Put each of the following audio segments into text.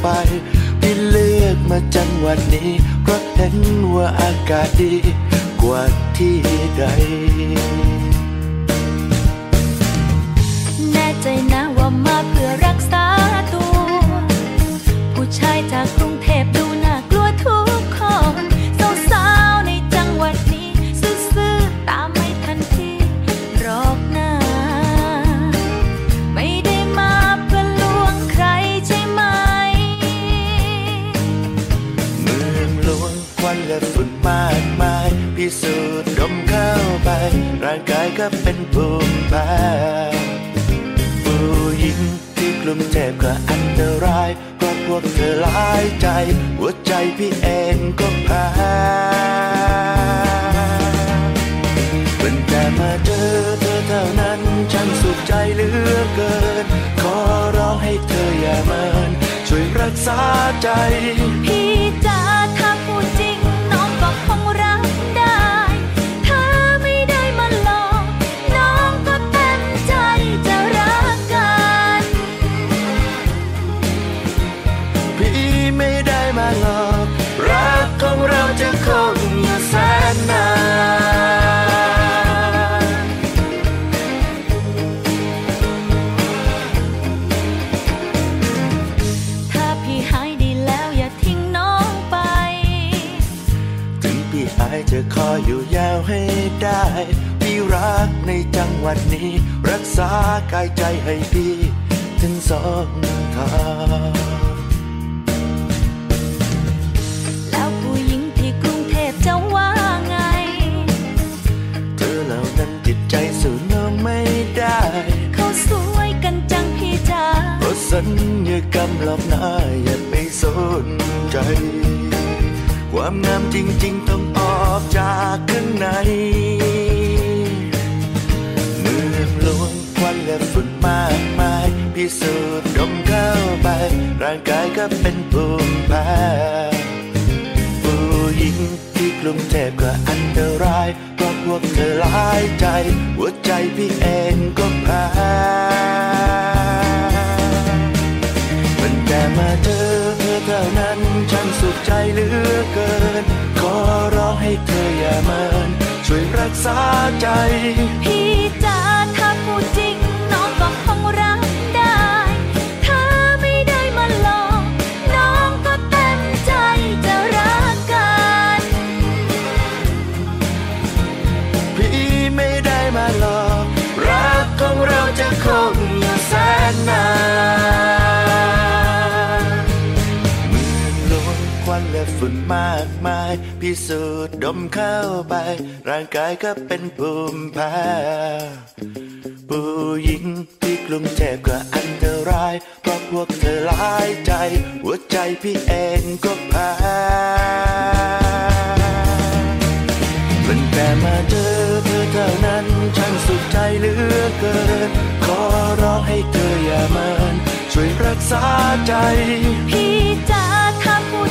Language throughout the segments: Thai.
ไป พี่เลือกมาจังหวัดนี้ เพราะเห็นว่าอากาศดีกว่าที่ใด ณมากมาย พิสูจน์ดมเข้าไป ร่างกายก็เป็นภูมิแพ้ผู้หญิงที่กรุงเทพก็อันตราย เพราะพวกเธอหลายใจ หัวใจพี่เองก็แพ้มันแต่มาเจอเธอเท่านั้นฉันสุดใจเหลือเกิน ขอร้องให้เธออย่าเมินช่วยรักษาใจ พี่จ๋าถ้พูด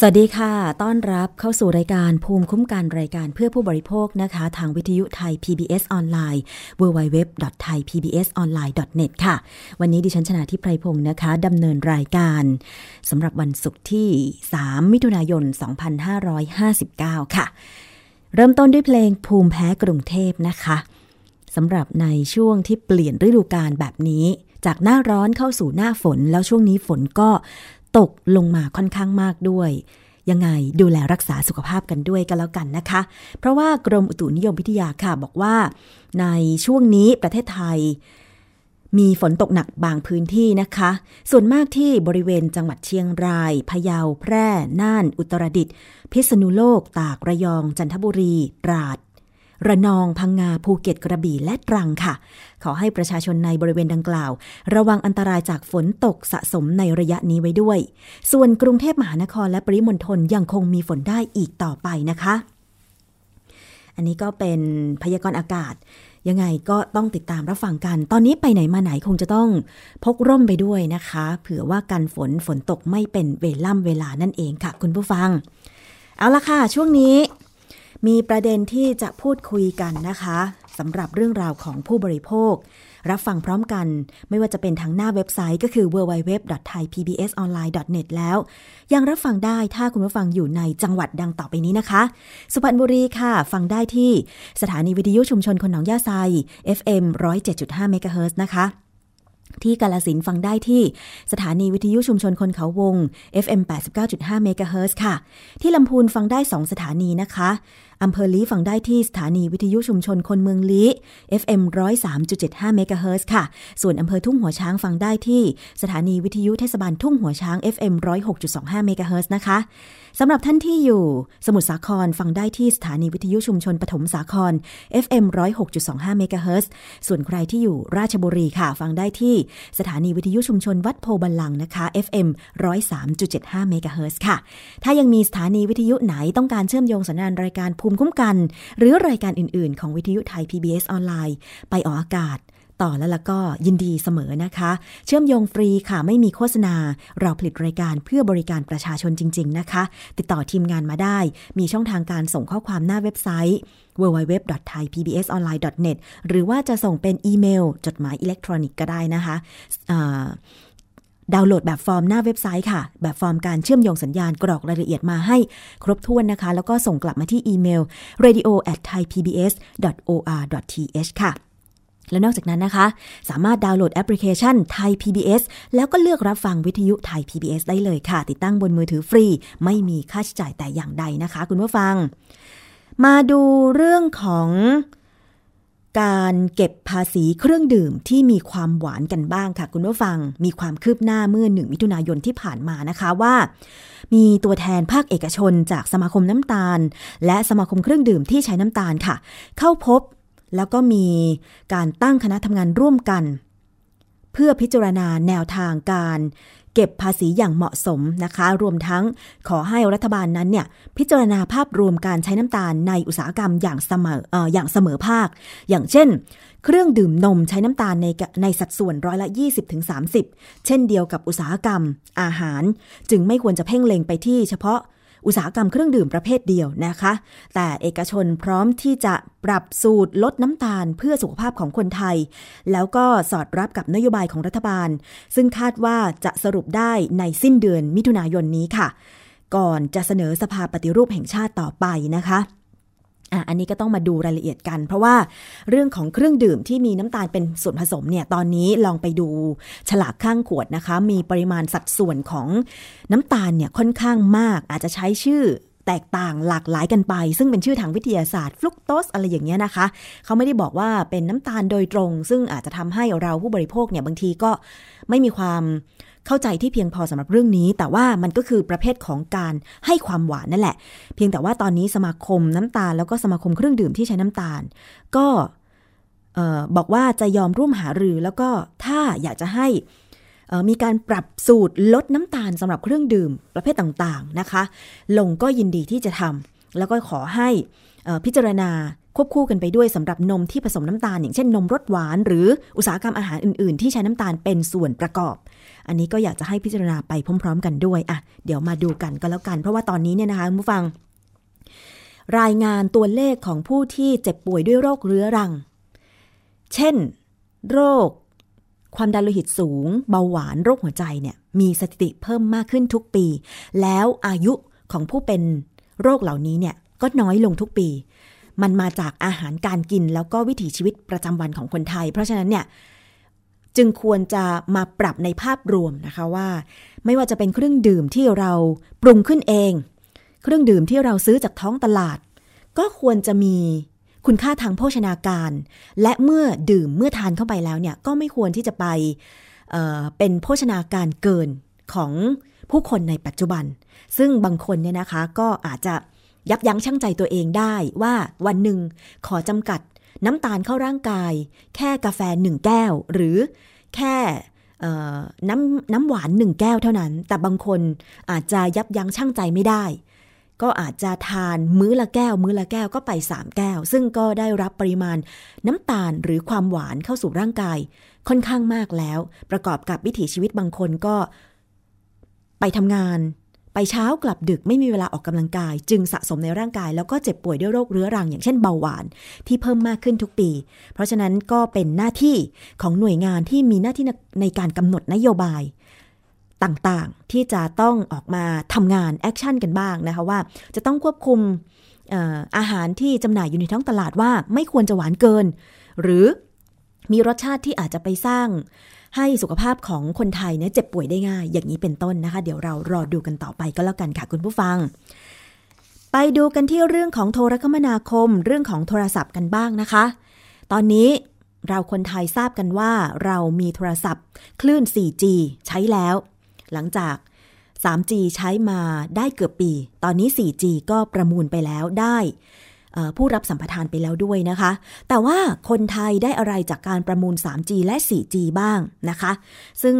สวัสดีค่ะ ต้อนรับเข้าสู่รายการภูมิคุ้มกันรายการเพื่อผู้บริโภคนะคะ ทางวิทยุไทย PBS ออนไลน์ www.thaipbsonline.net ค่ะ วันนี้ดิฉันชนะทิพไพรพงศ์นะคะดำเนินรายการสำหรับวันศุกร์ที่ 3 มิถุนายน 2559 ค่ะ เริ่มต้นด้วยเพลงภูมิแพ้กรุงเทพนะคะสำหรับในช่วงที่เปลี่ยนฤดูกาลแบบนี้ จากหน้าร้อนเข้าสู่หน้าฝน แล้วช่วงนี้ฝนก็ ตกลงมาค่อนข้างมากด้วย ยังไงดูแลรักษาสุขภาพกันด้วยกันแล้วกันนะคะ เพราะว่ากรมอุตุนิยมวิทยาค่ะบอกว่า ในช่วงนี้ประเทศไทย มีฝนตกหนักบางพื้นที่นะคะ ส่วนมากที่บริเวณจังหวัดเชียงราย พะเยา แพร่ น่าน อุตรดิตถ์ พิษณุโลก ตาก ระยอง จันทบุรี ตราด ระนองพังงาภูเก็ตกระบี่และตรังค่ะ ขอให้ประชาชนในบริเวณดังกล่าว ระวังอันตรายจากฝนตกสะสมในระยะนี้ไว้ด้วย ส่วนกรุงเทพมหานครและปริมณฑลยังคงมีฝนได้อีกต่อไปนะคะ อันนี้ก็เป็นพยากรณ์อากาศยังไงก็ต้องติดตามรับฟังกัน ตอนนี้ไปไหนมาไหนคงจะต้องพกร่มไปด้วยนะคะ เผื่อว่ากันฝนฝนตกไม่เป็นเวล่ำเวลานั่นเองค่ะ คุณผู้ฟัง เอาละค่ะ ช่วงนี้ มีประเด็นที่จะพูดคุยกันนะคะสำหรับเรื่องราวของผู้บริโภค รับฟังพร้อมกัน ไม่ว่าจะเป็นทางหน้าเว็บไซต์ก็คือ www.thaipbsonline.net แล้ว ยังรับฟังได้ถ้าคุณผู้ฟังอยู่ในจังหวัดดังต่อไปนี้นะคะ สุพรรณบุรีค่ะ ฟังได้ที่สถานีวิทยุชุมชนคนหนองยาไซ FM 107.5 MHz นะคะที่กาลสินฟังได้ที่สถานีวิทยุชุมชนคนเขาวง FM 89.5เมกะเฮิร์ค่ะ ที่ลำพูนฟังได้ 2 สถานีนะคะ อำเภอลี้ฟังได้ที่สถานีวิทยุชุมชนคนเมืองลี้ FM 103.75เมกะเฮิรตซ์ค่ะ ส่วนอำเภอทุ่งหัวช้างฟังได้ที่ สถานีวิทยุเทศบาลทุ่งหัวช้าง FM 106.25เมกะเฮิรตซ์นะคะสำหรับท่านที่อยู่ สมุทรสาครฟังได้ที่สถานีวิทยุชุมชนปฐมสาคร FM 106.25เมกะเฮิรตซ์ส่วนใครที่อยู่ราชบุรีค่ะ ฟังได้ที่สถานีวิทยุชุมชนวัดโพบันลังนะคะ FM 103.75เมกะเฮิรตซ์ค่ะ ถ้ายังมีสถานีวิทยุไหนต้องการเชื่อมโยงสัญญาณรายการภูมิคุ้มกัน หรือรายการอื่นๆ ของวิทยุไทย PBS ออนไลน์ ไปออกอากาศ ต่อแล้วล่ะก็ยินดีเสมอนะคะ เชื่อมโยงฟรีค่ะไม่มีโฆษณา เราผลิตรายการเพื่อบริการประชาชนจริง ๆ นะคะ ติดต่อทีมงานมาได้ มีช่องทางการส่งข้อความหน้าเว็บไซต์ www.thaipbsonline.net หรือว่าจะส่งเป็นอีเมล จดหมายอิเล็กทรอนิกส์ก็ได้นะคะ ดาวน์โหลดแบบฟอร์มหน้าเว็บไซต์ค่ะ แบบฟอร์มการเชื่อมโยงสัญญาณกรอกรายละเอียดมาให้ครบถ้วนนะคะ แล้วก็ส่งกลับมาที่อีเมล radio at thaipbs.or.th ค่ะและนอกจากนั้นนะคะ สามารถดาวน์โหลดแอปพลิเคชันไทย PBS แล้วก็เลือกรับฟังวิทยุไทย PBS ได้เลยค่ะ ติดตั้งบนมือถือฟรี ไม่มีค่าใช้จ่ายแต่อย่างใดนะคะ คุณผู้ฟัง มาดูเรื่องของ การเก็บภาษีเครื่องดื่มที่มีความหวานกันบ้างค่ะ คุณผู้ฟังมีความคืบหน้าเมื่อหนึ่งมิถุนายนที่ผ่านมานะคะว่า มีตัวแทนภาคเอกชนจากสมาคมน้ำตาล และสมาคมเครื่องดื่มที่ใช้น้ำตาลค่ะ เข้าพบแล้วก็มีการตั้งคณะทำงานร่วมกัน เพื่อพิจารณาแนวทางการ เก็บภาษีอย่างเหมาะสมนะคะ รวมทั้งขอให้รัฐบาลนั้นเนี่ยพิจารณาภาพรวมการใช้น้ำตาลในอุตสาหกรรมอย่างเสมออออย่างเสมอภาค อย่างเช่น เครื่องดื่มนมใช้น้ำตาลในในสัดส่วนร้อยละ 20-30 เช่นเดียวกับอุตสาหกรรมอาหาร จึงไม่ควรจะเพ่งเล็งไปที่เฉพาะ อุตสาหกรรมเครื่องดื่มประเภทเดียวนะคะ แต่เอกชนพร้อมที่จะปรับสูตรลดน้ำตาลเพื่อสุขภาพของคนไทย แล้วก็สอดรับกับนโยบายของรัฐบาล ซึ่งคาดว่าจะสรุปได้ในสิ้นเดือนมิถุนายนนี้ค่ะ ก่อนจะเสนอสภาปฏิรูปแห่งชาติต่อไปนะคะ อะอันนี้ก็ต้องมาดูรายละเอียดกัน เพราะว่าเรื่องของเครื่องดื่มที่มีน้ำตาลเป็นส่วนผสมเนี่ยตอนนี้ลองไปดูฉลากข้างขวดนะคะ มีปริมาณสัดส่วนของน้ำตาลเนี่ยค่อนข้างมาก อาจจะใช้ชื่อแตกต่างหลากหลายกันไป ซึ่งเป็นชื่อทางวิทยาศาสตร์ฟลุกโตสอะไรอย่างเงี้ยนะคะ เขาไม่ได้บอกว่าเป็นน้ำตาลโดยตรง ซึ่งอาจจะทำให้เราผู้บริโภคเนี่ยบางทีก็ไม่มีความ เข้าใจที่เพียงพอสำหรับเรื่องนี้ แต่ว่ามันก็คือประเภทของการให้ความหวานนั่นแหละ เพียงแต่ว่าตอนนี้สมาคมน้ำตาลแล้วก็สมาคมเครื่องดื่มที่ใช้น้ำตาล ก็บอกว่าจะยอมร่วมหารือแล้วก็ถ้าอยากจะให้มีการปรับสูตรลดน้ำตาลสำหรับเครื่องดื่มประเภทต่างๆนะคะ ลงก็ยินดีที่จะทำแล้วก็ขอให้พิจารณา ควบคู่กันไปด้วยสำหรับนมที่ผสมน้ำตาล อย่างเช่นนมรสหวาน หรืออุตสาหกรรมอาหารอื่นๆ ที่ใช้น้ำตาลเป็นส่วนประกอบ อันนี้ก็อยากจะให้พิจารณาไปพร้อม ๆ กันด้วยอะเดี๋ยวมาดูกันก็แล้วกัน เพราะว่าตอนนี้เนี่ยนะคะคุณผู้ฟัง รายงานตัวเลขของผู้ที่เจ็บป่วยด้วยโรคเรื้อรัง เช่น โรค ความดันโลหิตสูง เบาหวานโรคหัวใจเนี่ยมีสถิติเพิ่มมากขึ้นทุกปี แล้วอายุของผู้เป็นโรคเหล่านี้เนี่ยก็น้อยลงทุกปี มันมาจากอาหารการกินแล้วก็วิถีชีวิตประจำวันของคนไทย เพราะฉะนั้นเนี่ยจึงควรจะมาปรับในภาพรวมนะคะว่า ไม่ว่าจะเป็นเครื่องดื่มที่เราปรุงขึ้นเอง เครื่องดื่มที่เราซื้อจากท้องตลาด ก็ควรจะมีคุณค่าทางโภชนาการ และเมื่อดื่มเมื่อทานเข้าไปแล้วเนี่ยก็ไม่ควรที่จะไปเเป็นโภชนาการเกินของผู้คนในปัจจุบัน ซึ่งบางคนเนี่ยนะคะก็อาจจะ ยับยั้งชั่งใจตัวเองได้ว่าวันหนึ่งขอจำกัดน้ำตาลเข้าร่างกาย แค่กาแฟหนึ่งแก้ว หรือแค่น้ำน้ำหวานหนึ่งแก้วเท่านั้น แต่บางคนอาจจะยับยั้งชั่งใจไม่ได้ ก็อาจจะทานมื้อละแก้ว มื้อละแก้วก็ไปสามแก้ว ซึ่งก็ได้รับปริมาณน้ำตาลหรือความหวานเข้าสู่ร่างกาย ค่อนข้างมากแล้ว ประกอบกับวิถีชีวิตบางคนก็ไปทำงาน ไปเช้ากลับดึกไม่มีเวลาออกกำลังกาย จึงสะสมในร่างกาย แล้วก็เจ็บป่วยด้วยโรคเรื้อรังอย่างเช่นเบาหวานที่เพิ่มมากขึ้นทุกปี เพราะฉะนั้นก็เป็นหน้าที่ของหน่วยงานที่มีหน้าที่ในการกำหนดนโยบายต่างๆที่จะต้องออกมาทำงาน action กันบ้างนะคะว่า จะต้องควบคุมอาหารที่จำหน่ายอยู่ในท้องตลาดว่าไม่ควรจะหวานเกิน หรือมีรสชาติที่อาจจะไปสร้าง ให้สุขภาพของคนไทยเนี่ยเจ็บป่วยได้ง่าย อย่างนี้เป็นต้นนะคะ เดี๋ยวเรารอดูกันต่อไปก็แล้วกันค่ะคุณผู้ฟัง ไปดูกันที่เรื่องของโทรคมนาคม เรื่องของโทรศัพท์กันบ้างนะคะ ตอนนี้เราคนไทยทราบกันว่าเรามีโทรศัพท์ คลื่น 4G ใช้แล้ว หลังจาก 3G ใช้มาได้เกือบปี ตอนนี้ 4G ก็ประมูลไปแล้วได้ ผู้รับสัมปทานไปแล้วด้วยนะคะ แต่ว่าคนไทยได้อะไรจากการประมูล 3G และ 4G บ้างนะคะ ซึ่ง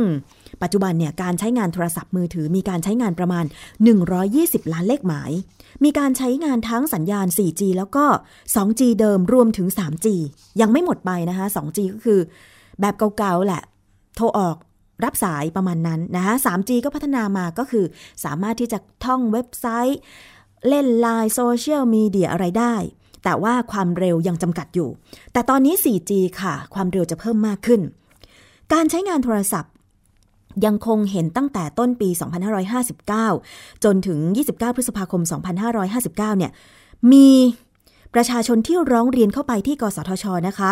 ปัจจุบันเนี่ยการใช้งานโทรศัพท์มือถือมีการใช้งานประมาณ 120 ล้านเลขหมาย มีการใช้งานทั้งสัญญาณ 4G แล้วก็ 2G เดิมรวมถึง 3G ยังไม่หมดไปนะคะ 2G ก็คือแบบเก่าๆแหละ โทรออกรับสายประมาณนั้นนะคะ 3G ก็พัฒนามาก็คือสามารถที่จะท่องเว็บไซต์ เล่นไลน์โซเชียลมีเดียอะไรได้ แต่ว่าความเร็วยังจำกัดอยู่ แต่ตอนนี้ 4G ค่ะ ความเร็วจะเพิ่มมากขึ้น การใช้งานโทรศัพท์ ยังคงเห็นตั้งแต่ต้นปี 2559 จนถึง 29 พฤษภาคม 2559 เนี่ย มีประชาชนที่ร้องเรียนเข้าไปที่กสทชนะคะ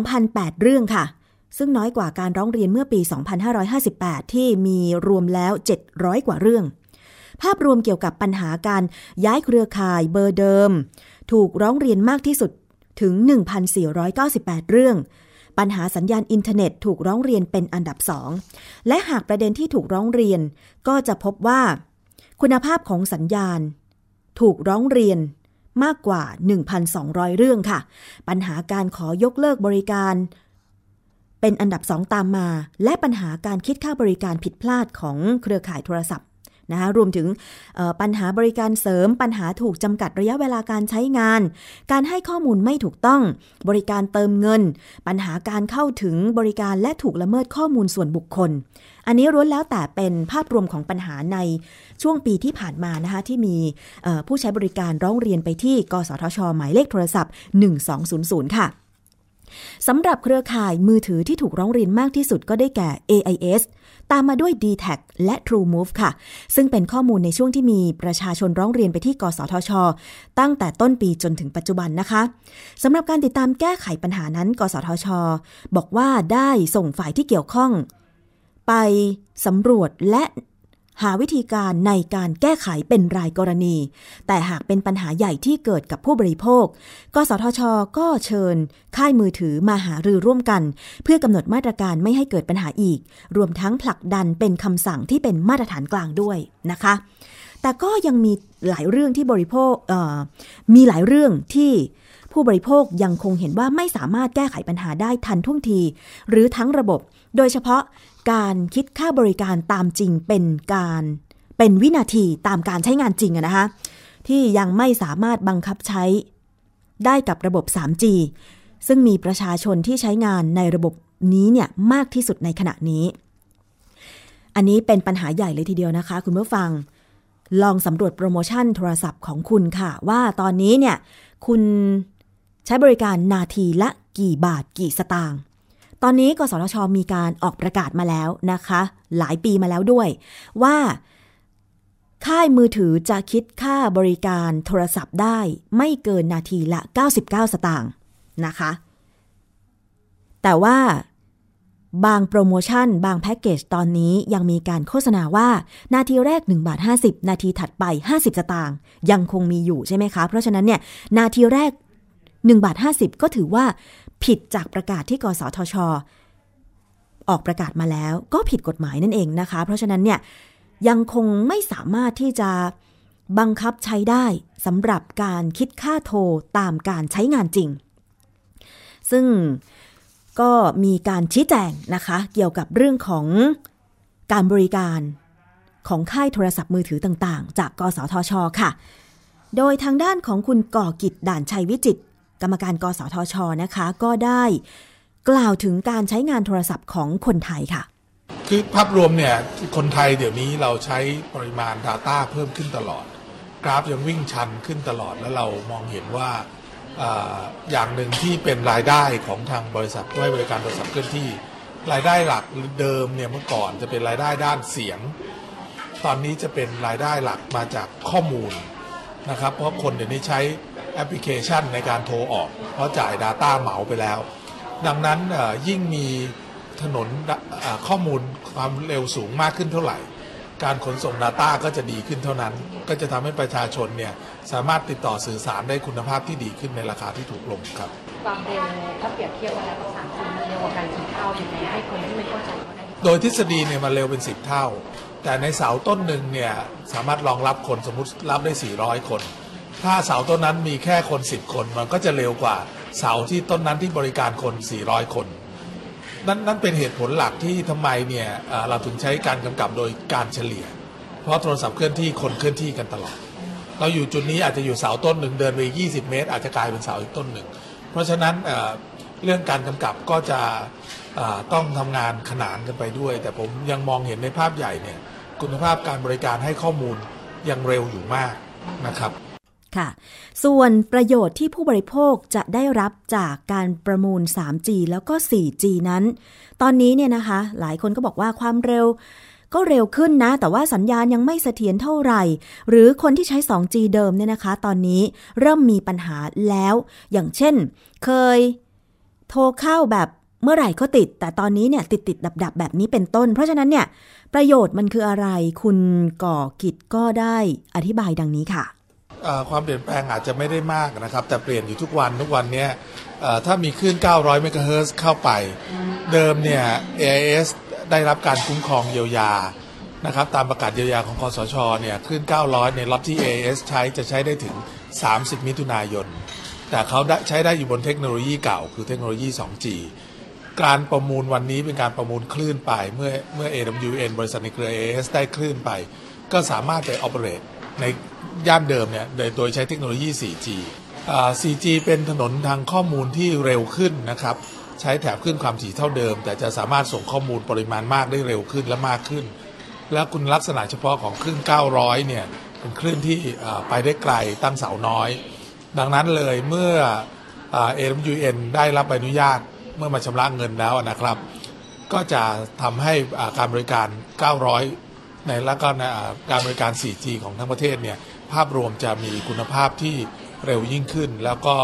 2,008 เรื่องค่ะ ซึ่งน้อยกว่าการร้องเรียนเมื่อปี 2558 ที่มีรวมแล้ว 700 กว่าเรื่อง ภาพรวมเกี่ยวกับปัญหาการย้ายเครือข่ายเบอร์เดิม ถูกร้องเรียนมากที่สุดถึง 1,498 เรื่อง ปัญหาสัญญาณอินเทอร์เน็ตถูกร้องเรียนเป็นอันดับสองและหากประเด็นที่ถูกร้องเรียน ก็จะพบว่า คุณภาพของสัญญาณ ถูกร้องเรียนมากกว่า 1,200 เรื่องค่ะ ปัญหาการขอยกเลิกบริการ เป็นอันดับสองตามมา และปัญหาการคิดค่าบริการผิดพลาดของเครือข่ายโทรศัพท์ นะคะรวมถึงปัญหาบริการเสริม ปัญหาถูกจำกัดระยะเวลาการใช้งาน การให้ข้อมูลไม่ถูกต้อง บริการเติมเงิน ปัญหาการเข้าถึงบริการและถูกละเมิดข้อมูลส่วนบุคคล อันนี้ร้วนแล้วแต่เป็นภาพรวมของปัญหาในช่วงปีที่ผ่านมานะคะที่มีผู้ใช้บริการร้องเรียนไปที่ กสทช หมายเลขโทรศัพท์ 1200 ค่ะสำหรับเครือข่ายมือถือที่ถูกร้องเรียนมากที่สุดก็ได้แก่ AIS ตามมาด้วย d t แทและ TrueMove ค่ะ ซึ่งเป็นข้อมูลในช่วงที่มีประชาชนร้องเรียนไปที่ กสทช ตั้งแต่ต้นปีจนถึงปัจจุบันนะคะสำหรับการติดตามแก้ไขปัญหานั้น กสทช บอกว่าได้ส่งฝ่ายที่เกี่ยวข้อง ไปสำรวจและ หาวิธีการในการแก้ไขเป็นรายกรณี แต่หากเป็นปัญหาใหญ่ที่เกิดกับผู้บริโภค กสทช ก็เชิญ ค่ายมือถือมาหารือร่วมกัน เพื่อกำหนดมาตรการไม่ให้เกิดปัญหาอีก รวมทั้งผลักดันเป็นคำสั่งที่เป็นมาตรฐานกลางด้วยนะคะ แต่ก็ยังมีหลายเรื่องที่บริโภคมีหลายเรื่องที่ผู้บริโภคยังคงเห็นว่าไม่สามารถแก้ไขปัญหาได้ทันท่วงที หรือทั้งระบบ โดยเฉพาะ การคิดค่าบริการตามจริงเป็นการเป็นวินาทีตามการใช้งานจริงนะคะที่ยังไม่สามารถบังคับใช้ ได้กับระบบ 3G ซึ่งมีประชาชนที่ใช้งานในระบบนี้เนี่ยมากที่สุดในขณะนี้ อันนี้เป็นปัญหาใหญ่เลยทีเดียวนะคะ คุณผู้ฟัง ลองสำรวจโปรโมชั่นโทรศัพท์ของคุณค่ะ ว่าตอนนี้เนี่ยคุณใช้บริการนาทีละกี่บาทกี่สตางค์ ตอนนี้กสทชมีการออกประกาศมาแล้วนะคะ หลายปีมาแล้วด้วย ว่า ค่ายมือถือจะคิดค่าบริการโทรศัพท์ได้ไม่เกินนาทีละ 99 สตางค์นะคะ แต่ว่าบางโปรโมชั่น บางแพ็กเกจตอนนี้ยังมีการโฆษณาว่า นาทีแรก1บาท50 นาทีถัดไป 50 สตางค์ยังคงมีอยู่ใช่ไหมคะ เพราะฉะนั้นเนี่ย นาทีแรก1บาท50 ก็ถือว่า ผิดจากประกาศที่กสทช ออกประกาศมาแล้วก็ผิดกฎหมายนั่นเองนะคะ เพราะฉะนั้นเนี่ยยังคงไม่สามารถที่จะบังคับใช้ได้สำหรับการคิดค่าโทรตามการใช้งานจริง ซึ่งก็มีการชี้แจงนะคะ เกี่ยวกับเรื่องของการบริการของค่ายโทรศัพท์มือถือต่างๆ จากกสทช ค่ะ โดยทางด้านของคุณก่อกิจด่านชัยวิจิต กรรมการกสทชนะคะ ก็ได้กล่าวถึงการใช้งานโทรศัพท์ของคนไทยค่ะคือภาพรวมเนี่ยคนไทยเดี๋ยวนี้เราใช้ปริมาณ Data เพิ่มขึ้นตลอด กราฟยังวิ่งชันขึ้นตลอดแล้วเรามองเห็นว่าอาอย่างหนึ่งที่เป็นรายได้ของทางบริษัทด้วยบริการโทรศัพท์เคลื่อนที่ รายได้หลักเดิมเนี่ยเมื่อก่อนจะเป็นรายได้ด้านเสียง ตอนนี้จะเป็นรายได้หลักมาจากข้อมูลนะครับ เพราะคนเดี๋ยวนี้ใช้ แอปพลิเคชันในการโทรออก เพราะจ่าย Data เหมาไปแล้ว ดังนั้นเอ่อยิ่งมีถนนเอ่อข้อมูลความเร็วสูงมากขึ้นเท่าไหร่ การขนส่ง Data ก็จะดีขึ้นเท่านั้น ก็จะทำให้ประชาชนเนี่ยสามารถติดต่อสื่อสารได้คุณภาพที่ดีขึ้นในราคาที่ถูกลงครับความเร็วถ้าเปรียบเทียบกันแล้วกับสามจีมันเร็วกว่ากันกี่เท่าอย่างไรให้คนที่ไม่เข้าใจเขาได้โดยทฤษฎีเนี่ยมันเร็วเป็น 10 เท่า แต่ในเสาต้นหนึ่งเนี่ยสามารถรองรับคนสมมติรับได้ 400 คน ถ้าเสาต้นนั้นมีแค่คน 10 คนมันก็จะเร็วกว่าเสาที่ต้นนั้นที่บริการคน 400 คนนั่นนั่นเป็นเหตุผลหลักที่ทำไมเนี่ยเราถึงใช้การกำกับโดยการเฉลี่ย เพราะโทรศัพท์เคลื่อนที่คนเคลื่อนที่กันตลอด เราอยู่จุดนี้อาจจะอยู่เสาต้นหนึ่งเดินไปอีก20 เมตร อาจจะกลายเป็นเสาอีกต้นหนึ่ง เพราะฉะนั้นเรื่องการกำกับก็จะต้องทำงานขนานกันไปด้วย แต่ผมยังมองเห็นในภาพใหญ่เนี่ยคุณภาพการบริการให้ข้อมูลยังเร็วอยู่มากนะครับ ค่ะ ส่วนประโยชน์ที่ผู้บริโภคจะได้รับจากการประมูล 3G แล้วก็ 4G นั้น ตอนนี้เนี่ยนะคะ หลายคนก็บอกว่าความเร็วก็เร็วขึ้นนะ แต่ว่าสัญญาณยังไม่เสถียรเท่าไหร่ หรือคนที่ใช้ 2G เดิมเนี่ยนะคะ ตอนนี้เริ่มมีปัญหาแล้ว อย่างเช่น เคยโทรเข้าแบบเมื่อไหร่ก็ติด แต่ตอนนี้เนี่ยติดติดดับดับแบบนี้เป็นต้น เพราะฉะนั้นเนี่ยประโยชน์มันคืออะไร คุณก่อกิจก็ได้อธิบายดังนี้ค่ะ ความเปลี่ยนแปลงอาจจะไม่ได้มากนะครับ แต่เปลี่ยนอยู่ทุกวันทุกวันเนี้ยถ้ามีคลื่น 900 เมกะเฮิรตซ์เข้าไป เดิมเนี่ย AIS ได้รับการคุ้มครองเยียวยานะครับตามประกาศเยียวยาของคอสชเนี่ยคลื่น 900 ในล็อตที่ AIS ใช้จะใช้ได้ถึง 30 มิถุนายน แต่เขาใช้ได้อยู่บนเทคโนโลยีเก่า คือเทคโนโลยี 2G การประมูลวันนี้เป็นการประมูลคลื่นไปเมื่อเมื่อ AWN บริษัทในเครือ AIS ได้คลื่นไป ก็สามารถไป operate ในย่านเดิมเนี่ยโดยใช้เทคโนโลยี 4G อ่า 4G เป็นถนนทางข้อมูลที่เร็วขึ้นนะครับ ใช้แถบคลื่นความถี่เท่าเดิม แต่จะสามารถส่งข้อมูลปริมาณมากได้เร็วขึ้นและมากขึ้น และคุณลักษณะเฉพาะของคลื่น 900 เนี่ยเป็นคลื่นที่ไปได้ไกลตั้งเสาน้อย ดังนั้นเลยเมื่ออ่า AWN ได้รับใบอนุญาตเมื่อมาชำระเงินแล้วนะครับ ก็จะทำให้การบริการ 900 ในแล้วก็ในการบริการ 4G ของทั้งประเทศเนี่ยภาพรวมจะมีคุณภาพที่เร็วยิ่งขึ้น แล้วก็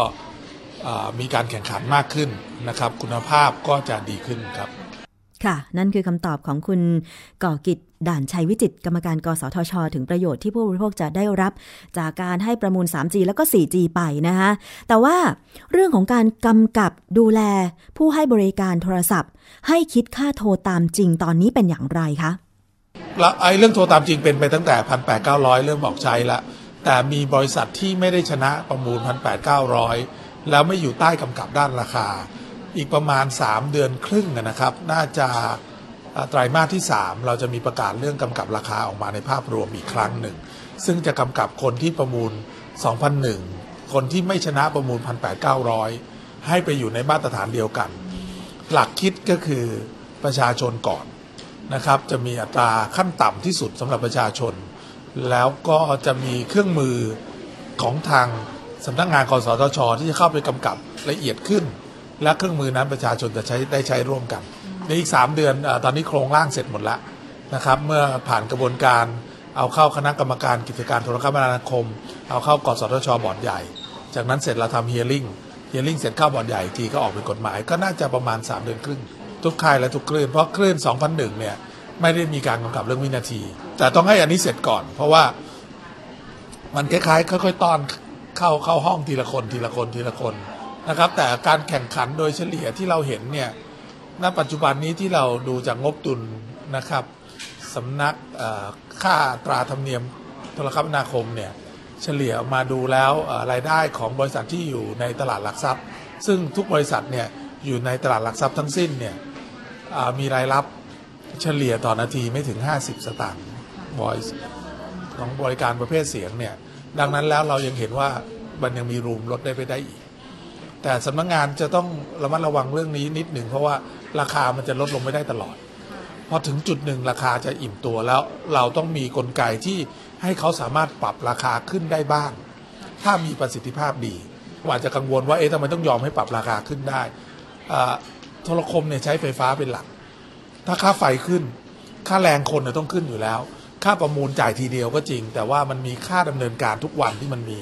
มีการแข่งขันมากขึ้นนะครับ คุณภาพก็จะดีขึ้นครับ ค่ะ นั่นคือคำตอบของคุณก่อกิจด่านชัยวิจิตกรรมการกสทช ถึงประโยชน์ที่ผู้บริโภคจะได้รับ จากการให้ประมูล 3G แล้วก็ 4G ไปนะคะแต่ว่าเรื่องของการกำกับดูแลผู้ให้บริการโทรศัพท์ ให้คิดค่าโทรตามจริงตอนนี้เป็นอย่างไรคะ ไอ้เรื่องโทรตามจริงเป็นไปตั้งแต่พันแปดเก้าร้อยเริ่มบอกใช้ละ แต่มีบริษัทที่ไม่ได้ชนะประมูลพันแปดเก้าร้อยแล้วไม่อยู่ใต้กำกับด้านราคา อีกประมาณ 3 เดือนครึ่งนะครับ น่าจะไตรมาสที่ 3 เราจะมีประกาศเรื่องกำกับราคาออกมาในภาพรวมอีกครั้งหนึ่ง ซึ่งจะกำกับคนที่ประมูล 2001 คนที่ไม่ชนะประมูลพันแปดเก้าร้อยให้ไปอยู่ในมาตรฐานเดียวกัน หลักคิดก็คือประชาชนก่อน นะครับ จะมีอัตราขั้นต่ำที่สุดสำหรับประชาชน แล้วก็จะมีเครื่องมือของทางสำนักงานกสทช ที่จะเข้าไปกำกับละเอียดขึ้น และเครื่องมือนั้นประชาชนจะใช้ได้ใช้ร่วมกัน ในอีก 3 เดือนอตอนนี้โครงร่างเสร็จหมดแล้วนะครับ เมื่อผ่านกระบวนการเอาเข้าคณะกรรมการกิจการโทรคมนาคม เอาเข้ากสทชบอร์ดใหญ่ จากนั้นเสร็จเราทำเฮียริ่งเฮียริ่งเสร็จเข้าบอร์ดใหญ่ทีก็ออกเป็นกฎหมาย ก็น่าจะประมาณ 3 เดือนครึ่ง ทุกค่ายและทุกคลื่น เพราะคลื่น 2001 เนี่ย ไม่ได้มีการกำกับเรื่องวินาที แต่ต้องให้อันนี้เสร็จก่อน เพราะว่ามันคล้ายๆ ค่อย ๆ ต้อนเข้าเข้าห้องทีละคนทีละคนทีละคนนะครับ แต่การแข่งขันโดยเฉลี่ยที่เราเห็นเนี่ยณปัจจุบันนี้ที่เราดูจากงบดุลนะครับสำนักค่าตราธรรมเนียมโทรคมนาคมเนี่ยเฉลี่ยมาดูแล้วรายได้ของบริษัทที่อยู่ในตลาดหลักทรัพย์ ซึ่งทุกบริษัทเนี่ยอยู่ในตลาดหลักทรัพย์ทั้งสิ้นเนี่ย มีรายรับเฉลี่ยต่อนาทีไม่ถึง 50 สตางค์ voice ของบริการประเภทเสียงเนี่ย ดังนั้นแล้วเรายังเห็นว่ามันยังมีรูมลดได้ไปได้อีก แต่สำนักงานจะต้องระมัดระวังเรื่องนี้นิดหนึ่งเพราะว่าราคามันจะลดลงไม่ได้ตลอดพอถึงจุดหนึ่งราคาจะอิ่มตัวแล้วเราต้องมีกลไกที่ให้เขาสามารถปรับราคาขึ้นได้บ้าง ถ้ามีประสิทธิภาพดีว่าจจะกังวลว่าเอ๊ะทำไมต้องยอมให้ปรับราคาขึ้นได้อ่า โทรคมเนี่ยใช้ไฟฟ้าเป็นหลัก ถ้าค่าไฟขึ้น ค่าแรงคนเนี่ยต้องขึ้นอยู่แล้ว ค่าประมูลจ่ายทีเดียวก็จริง แต่ว่ามันมีค่าดำเนินการทุกวันที่มันมี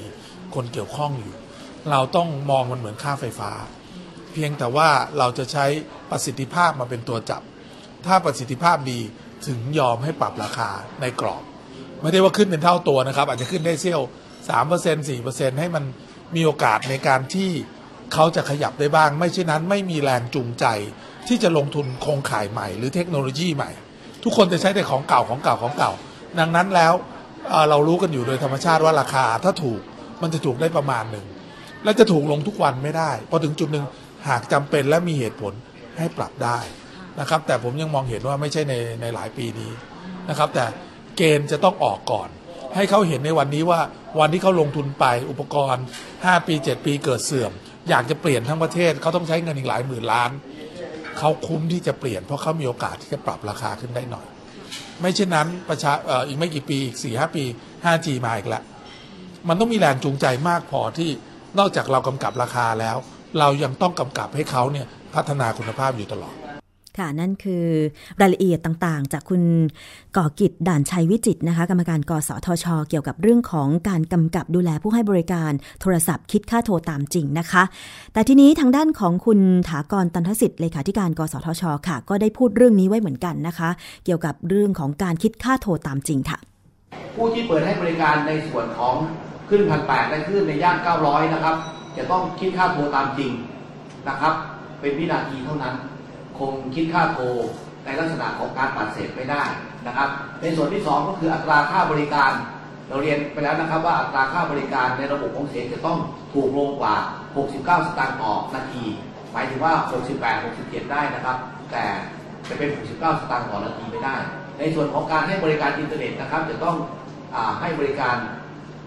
คนเกี่ยวข้องอยู่ เราต้องมองมันเหมือนค่าไฟฟ้า เพียงแต่ว่าเราจะใช้ประสิทธิภาพมาเป็นตัวจับ ถ้าประสิทธิภาพดีถึงยอมให้ปรับราคาในกรอบ ไม่ได้ว่าขึ้นเป็นเท่าตัวนะครับ อาจจะขึ้นได้เซี่ยว3% 4%ให้มันมีโอกาสในการที่ เขาจะขยับได้บ้าง ไม่เช่นนั้นไม่มีแรงจูงใจ ที่จะลงทุนโครงข่ายใหม่ หรือเทคโนโลยีใหม่ ทุกคนจะใช้แต่ของเก่าของเก่าของเก่า ดังนั้นแล้วเรารู้กันอยู่โดยธรรมชาติว่าราคาถ้าถูกมันจะถูกได้ประมาณหนึ่งและจะถูกลงทุกวันไม่ได้พอถึงจุดหนึ่งหากจำเป็นและมีเหตุผลให้ปรับได้นะครับ แต่ผมยังมองเห็นว่าไม่ใช่ในในหลายปีนี้นะครับ แต่เกณฑ์จะต้องออกก่อน ให้เขาเห็นในวันนี้ว่าวันที่เขาลงทุนไปอุปกรณ์ 5 ปี 7 ปีเกิดเสื่อม อยากจะเปลี่ยนทั้งประเทศเขาต้องใช้เงินอีกหลายหมื่นล้านเขาคุ้มที่จะเปลี่ยนเพราะเขามีโอกาสที่จะปรับราคาขึ้นได้หน่อย ไม่เช่นนั้นประชาอ่ออีกไม่กี่ปีอีกสี่ห้าปี 5G มาอีกแล้วมันต้องมีแรงจูงใจมากพอที่นอกจากเรากำกับราคาแล้ว เรายังต้องกำกับให้เขาเนี่ยพัฒนาคุณภาพอยู่ตลอด ค่ะนั่นคือรายละเอียดต่างๆ จากคุณก่อกิจด่านชัยวิจิตนะคะ กรรมการกสทช เกี่ยวกับเรื่องของการกำกับดูแลผู้ให้บริการโทรศัพท์คิดค่าโทรตามจริงนะคะ แต่ทีนี้ทางด้านของคุณถากรตันทสิทธิ์เลขาธิการกสทช ค่ะ ก็ได้พูดเรื่องนี้ไว้เหมือนกันนะคะ เกี่ยวกับเรื่องของการคิดค่าโทรตามจริงค่ะ ผู้ที่เปิดให้บริการในส่วนของขึ้นพันแปดและขึ้นในย่าน900นะครับ จะต้องคิดค่าโทรตามจริงนะครับ เป็นวินาทีเท่านั้น คงคิดค่าโทรในลักษณะของการปัดเศษไม่ได้นะครับ ในส่วนที่ 2 ก็คืออัตราค่าบริการ เราเรียนไปแล้วนะครับว่าอัตราค่าบริการในระบบของเสียงจะต้องถูกลงกว่า 69 สตางค์ต่อนาที หมายถึงว่า 68 67 ได้นะครับ แต่จะเป็น 69 สตางค์ต่อนาทีไม่ได้ ในส่วนของการให้บริการอินเทอร์เน็ตนะครับ จะต้องอให้บริการ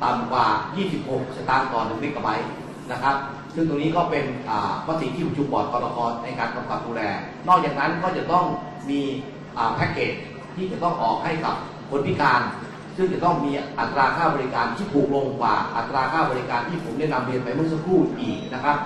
ต่ำกว่า 26 สตางค์ต่อ1เมกะไบต์นะครับ ซึ่งตรงนี้ก็เป็นอ่ามติที่ประชุมบอร์ดกรกในการกำกับดูแล นอกจากนั้นก็จะต้องมีแพ็กเกจที่จะต้องออกให้กับคนพิการ ซึ่งจะต้องมีอัตราค่าบริการที่ถูกลงกว่าอัตราค่าบริการที่ผมได้นำเรียนไปเมื่อสักครู่อีกนะครับ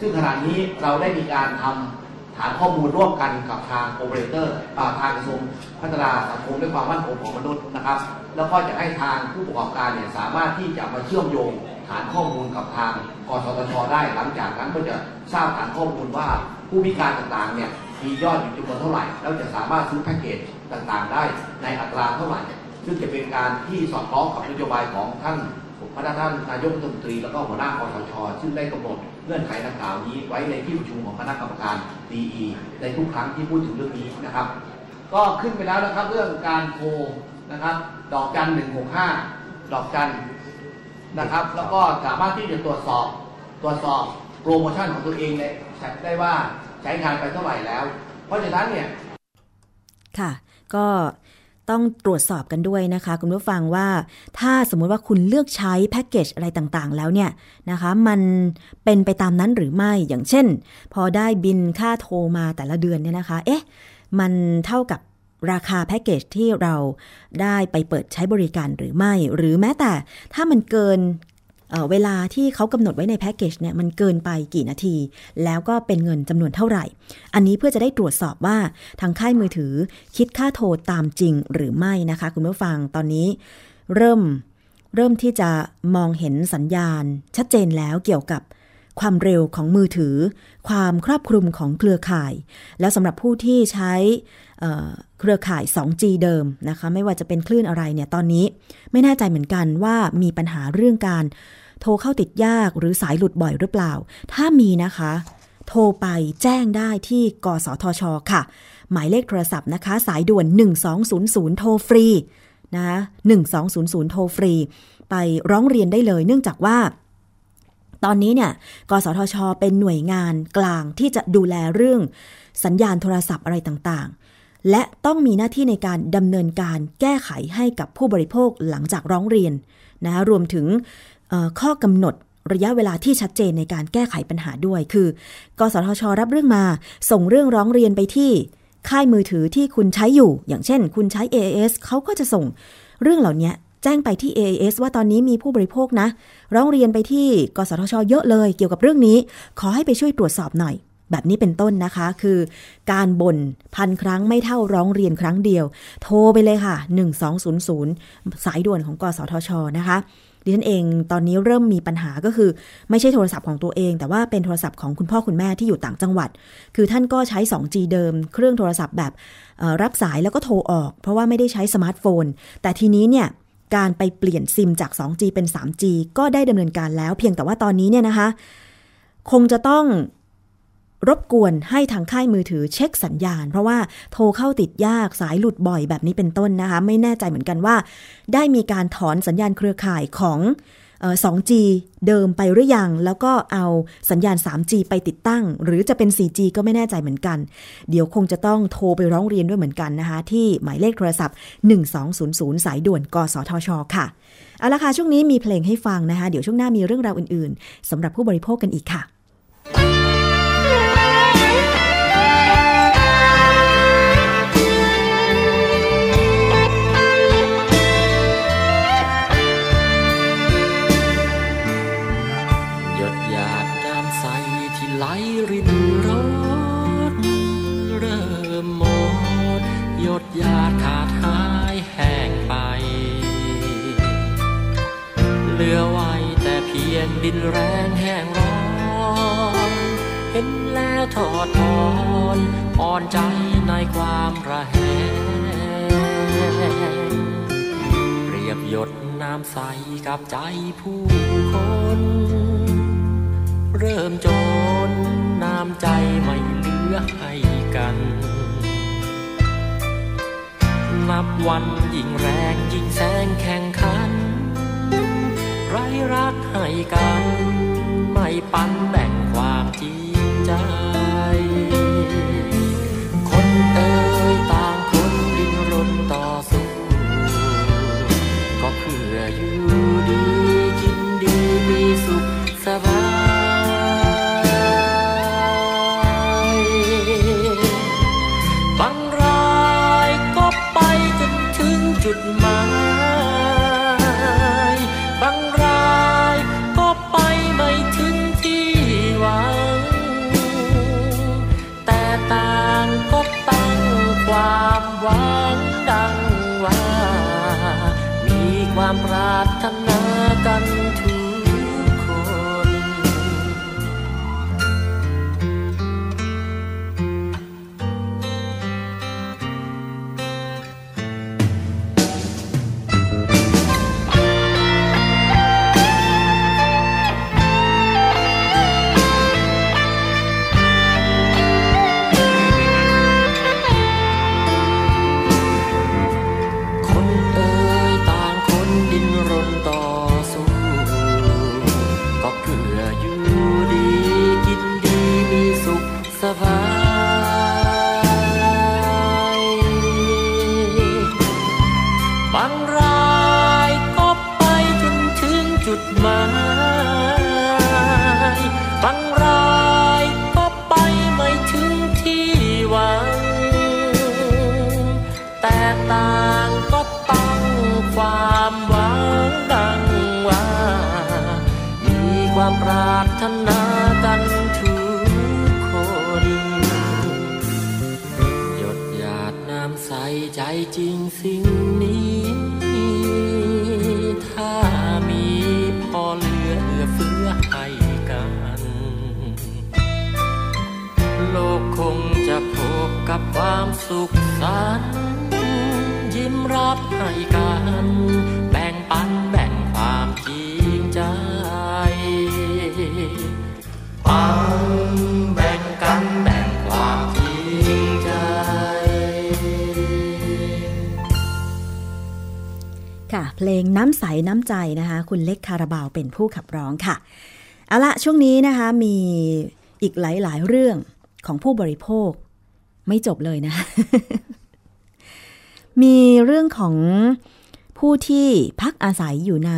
ซึ่งขณะนี้เราได้มีการทำฐานข้อมูลร่วมกันกับทางโอเปอเรเตอร์ทางกระทรวงพัฒนาสังคมและความมั่นคงของมนุษย์นะครับ แล้วก็จะให้ทางผู้ประกอบการเนี่ยสามารถที่จะมาเชื่อมโยง ฐานข้อมูลกับทางกสทชได้ หลังจากนั้นก็จะทราบฐานข้อมูลว่าผู้พิการต่างๆเนี่ยมียอดอยู่จำนวนเท่าไหร่ แล้วจะสามารถซื้อแพ็กเกจต่างๆ ได้ในอัตราเท่าไหร่ ซึ่งจะเป็นการที่สอดคล้องกับนโยบายของท่านพระท่านนายกรัฐมนตรีแล้วก็หัวหน้าคอสช ซึ่งได้กำหนดเงื่อนไขดังกล่าวนี้ไว้ในที่ประชุมของคณะกรรมการ DE ในทุกครั้งที่พูดถึงเรื่องนี้นะครับ ก็ขึ้นไปแล้วนะครับเรื่องการโทรนะครับ ดอกจันหนึ่งหกห้าดอกจัน นะครับ แล้วก็สามารถที่จะตรวจสอบตรวจสอบโปรโมชั่นของตัวเองได้ได้ว่าใช้งานไปเท่าไหร่แล้ว เพราะฉะนั้นเนี่ยค่ะ ก็ต้องตรวจสอบกันด้วยนะคะ คุณผู้ฟังว่าถ้าสมมุติว่าคุณเลือกใช้แพ็กเกจอะไรต่างๆ แล้วเนี่ยนะคะ มันเป็นไปตามนั้นหรือไม่อย่างเช่น พอได้บินค่าโทรมาแต่ละเดือนเนี่ยนะคะ เอ๊ะ มันเท่ากับ ราคาแพ็กเกจที่เราได้ไปเปิดใช้บริการหรือไม่ หรือแม้แต่ถ้ามันเกินเเวลาที่เขากำหนดไว้ในแพ็กเกจเนี่ยมันเกินไปกี่นาที แล้วก็เป็นเงินจำนวนเท่าไหร่ อันนี้เพื่อจะได้ตรวจสอบว่าทางค่ายมือถือคิดค่าโทรตามจริงหรือไม่นะคะ คุณผู้ฟังตอนนี้เริ่มเริ่มที่จะมองเห็นสัญญาณ ชัดเจนแล้วเกี่ยวกับความเร็วของมือถือ ความครอบคลุมของเครือข่าย แล้วสำหรับผู้ที่ใช้ เครือข่าย 2G เดิมนะคะ ไม่ว่าจะเป็นคลื่นอะไรเนี่ยตอนนี้ไม่แน่ใจเหมือนกันว่ามีปัญหาเรื่องการ โทรเข้าติดยากหรือสายหลุดบ่อยหรือเปล่า ถ้ามีนะคะ โทรไปแจ้งได้ที่กสทช ค่ะ หมายเลขโทรศัพท์นะคะ สายด่วน 1200 โทรฟรีนะคะ1200 โทรฟรี ไปร้องเรียนได้เลย เนื่องจากว่าตอนนี้เนี่ย กสทช เป็นหน่วยงานกลางที่จะดูแลเรื่องสัญญาณโทรศัพท์อะไรต่างๆ และต้องมีหน้าที่ในการดำเนินการแก้ไขให้กับผู้บริโภคหลังจากร้องเรียนนะรวมถึงข้อกำหนดระยะเวลาที่ชัดเจนในการแก้ไขปัญหาด้วย คือกสทช รับเรื่องมา ส่งเรื่องร้องเรียนไปที่ค่ายมือถือที่คุณใช้อยู่ อย่างเช่น คุณใช้ AAS เขาก็จะส่งเรื่องเหล่านี้แจ้งไปที่ AAS ว่าตอนนี้มีผู้บริโภคนะ ร้องเรียนไปที่ กสทช เยอะเลย เกี่ยวกับเรื่องนี้ ขอให้ไปช่วยตรวจสอบหน่อย แบบนี้เป็นต้นนะคะ คือการบ่นพันครั้งไม่เท่าร้องเรียนครั้งเดียว โทรไปเลยค่ะ 1200 สายด่วนของกสทช นะคะดิฉันเองตอนนี้เริ่มมีปัญหาก็คือ ไม่ใช่โทรศัพท์ของตัวเอง แต่ว่าเป็นโทรศัพท์ของคุณพ่อคุณแม่ที่อยู่ต่างจังหวัด คือท่านก็ใช้ 2G เดิม เครื่องโทรศัพท์แบบรับสายแล้วก็โทรออก เพราะว่าไม่ได้ใช้สมาร์ทโฟน แต่ทีนี้เนี่ยการไปเปลี่ยนซิมจาก 2G เป็น 3G ก็ได้ดำเนินการแล้ว เพียงแต่ว่าตอนนี้เนี่ยนะคะ คงจะต้อง รบกวนให้ทางค่ายมือถือเช็คสัญญาณ เพราะว่าโทรเข้าติดยากสายหลุดบ่อยแบบนี้เป็นต้นนะคะ ไม่แน่ใจเหมือนกันว่า ได้มีการถอนสัญญาณเครือข่ายของเอ่อ 2G เดิมไปหรือยัง แล้วก็เอาสัญญาณ 3G ไปติดตั้ง หรือจะเป็น 4G ก็ไม่แน่ใจเหมือนกัน เดี๋ยวคงจะต้องโทรไปร้องเรียนด้วยเหมือนกันนะคะ ที่หมายเลขโทรศัพท์ 1200 สายด่วนกสทช ค่ะ เอาละค่ะ ช่วงนี้มีเพลงให้ฟังนะคะ เดี๋ยวช่วงหน้ามีเรื่องราวอื่นๆสำหรับผู้บริโภคกันอีกค่ะ ดินแรงแห้งร้อน เห็นแล้วทอดทอนอ่อนใจในความระแหงเปรียบหยดน้ำใสกับใจผู้คน เริ่มจนน้ำใจไม่เหลือให้กัน นับวันยิ่งแรงยิ่งแสงแข่งขัน ไรรักให้กัน ไม่ปันแบ่งความจริงใจ น้ำใสน้ำใจนะคะ คุณเล็กคาราบาวเป็นผู้ขับร้องค่ะ เอาละช่วงนี้นะคะมีอีกหลายๆ เรื่องของผู้บริโภค ไม่จบเลยนะ มีเรื่องของผู้ที่พักอาศัยอยู่ใน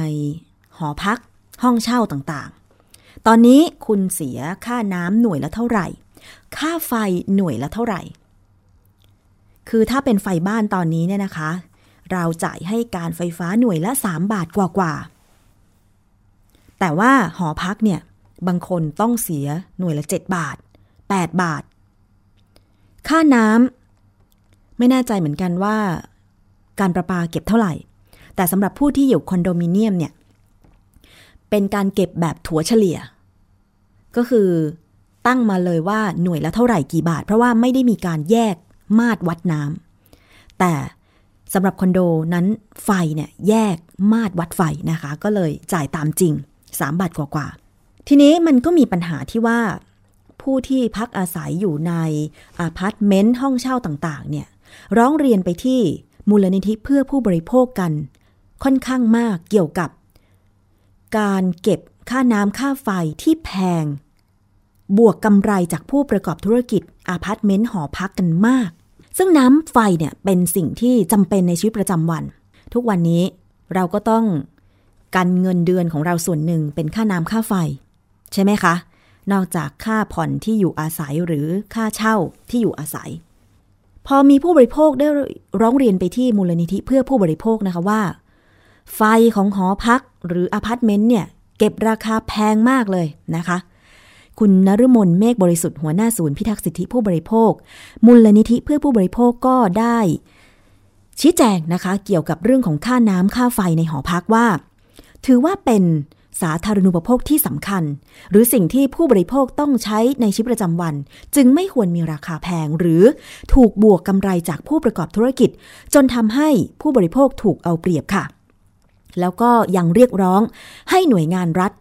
หอพักห้องเช่าต่างๆ ตอนนี้คุณเสียค่าน้ำหน่วยละเท่าไหร่ ค่าไฟหน่วยละเท่าไหร่ คือถ้าเป็นไฟบ้านตอนนี้เนี่ยนะคะ เราจ่ายให้การไฟฟ้าหน่วยละ 3 บาทกว่าๆ แต่ว่าหอพักเนี่ย บางคนต้องเสียหน่วยละ 7 บาท 8 บาท ค่าน้ำไม่แน่ใจเหมือนกันว่า การประปาเก็บเท่าไหร่ แต่สำหรับผู้ที่อยู่คอนโดมิเนียมเนี่ย เป็นการเก็บแบบถัวเฉลี่ย ก็คือตั้งมาเลยว่าหน่วยละเท่าไหร่กี่บาท เพราะว่าไม่ได้มีการแยกมาตรวัดน้ำแต่ สำหรับคอนโดนั้นไฟเนี่ยแยกมาตรวัดไฟนะคะ ก็เลยจ่ายตามจริง 3 บาทกว่าๆ ทีนี้มันก็มีปัญหาที่ว่า ผู้ที่พักอาศัยอยู่ในอพาร์ตเมนต์ห้องเช่าต่างๆเนี่ยร้องเรียนไปที่มูลนิธิเพื่อผู้บริโภคกัน ค่อนข้างมากเกี่ยวกับ การเก็บค่าน้ำค่าไฟที่แพง บวกกำไรจากผู้ประกอบธุรกิจอพาร์ตเมนต์หอพักกันมาก ซึ่งน้ำไฟเนี่ยเป็นสิ่งที่จำเป็นในชีวิตประจำวัน ทุกวันนี้เราก็ต้องกันเงินเดือนของเราส่วนหนึ่งเป็นค่าน้ำค่าไฟ ใช่ไหมคะ นอกจากค่าผ่อนที่อยู่อาศัยหรือค่าเช่าที่อยู่อาศัย พอมีผู้บริโภคได้ร้องเรียนไปที่มูลนิธิเพื่อผู้บริโภคนะคะว่า ไฟของหอพักหรืออพาร์ตเมนต์เนี่ยเก็บราคาแพงมากเลยนะคะ คุณนฤมลเมฆบริสุทธิ์หัวหน้าศูนย์พิทักษ์สิทธิผู้บริโภค มูลนิธิเพื่อผู้บริโภคก็ได้ ชี้แจงนะคะ เกี่ยวกับเรื่องของค่าน้ำค่าไฟในหอพักว่า ถือว่าเป็นสาธารณูปโภคที่สำคัญ หรือสิ่งที่ผู้บริโภคต้องใช้ในชีวิตประจำวัน จึงไม่ควรมีราคาแพง หรือถูกบวกกำไรจากผู้ประกอบธุรกิจ จนทำให้ผู้บริโภคถูกเอาเปรียบค่ะ แล้วก็ยังเรียกร้องให้หน่วยงานรัฐ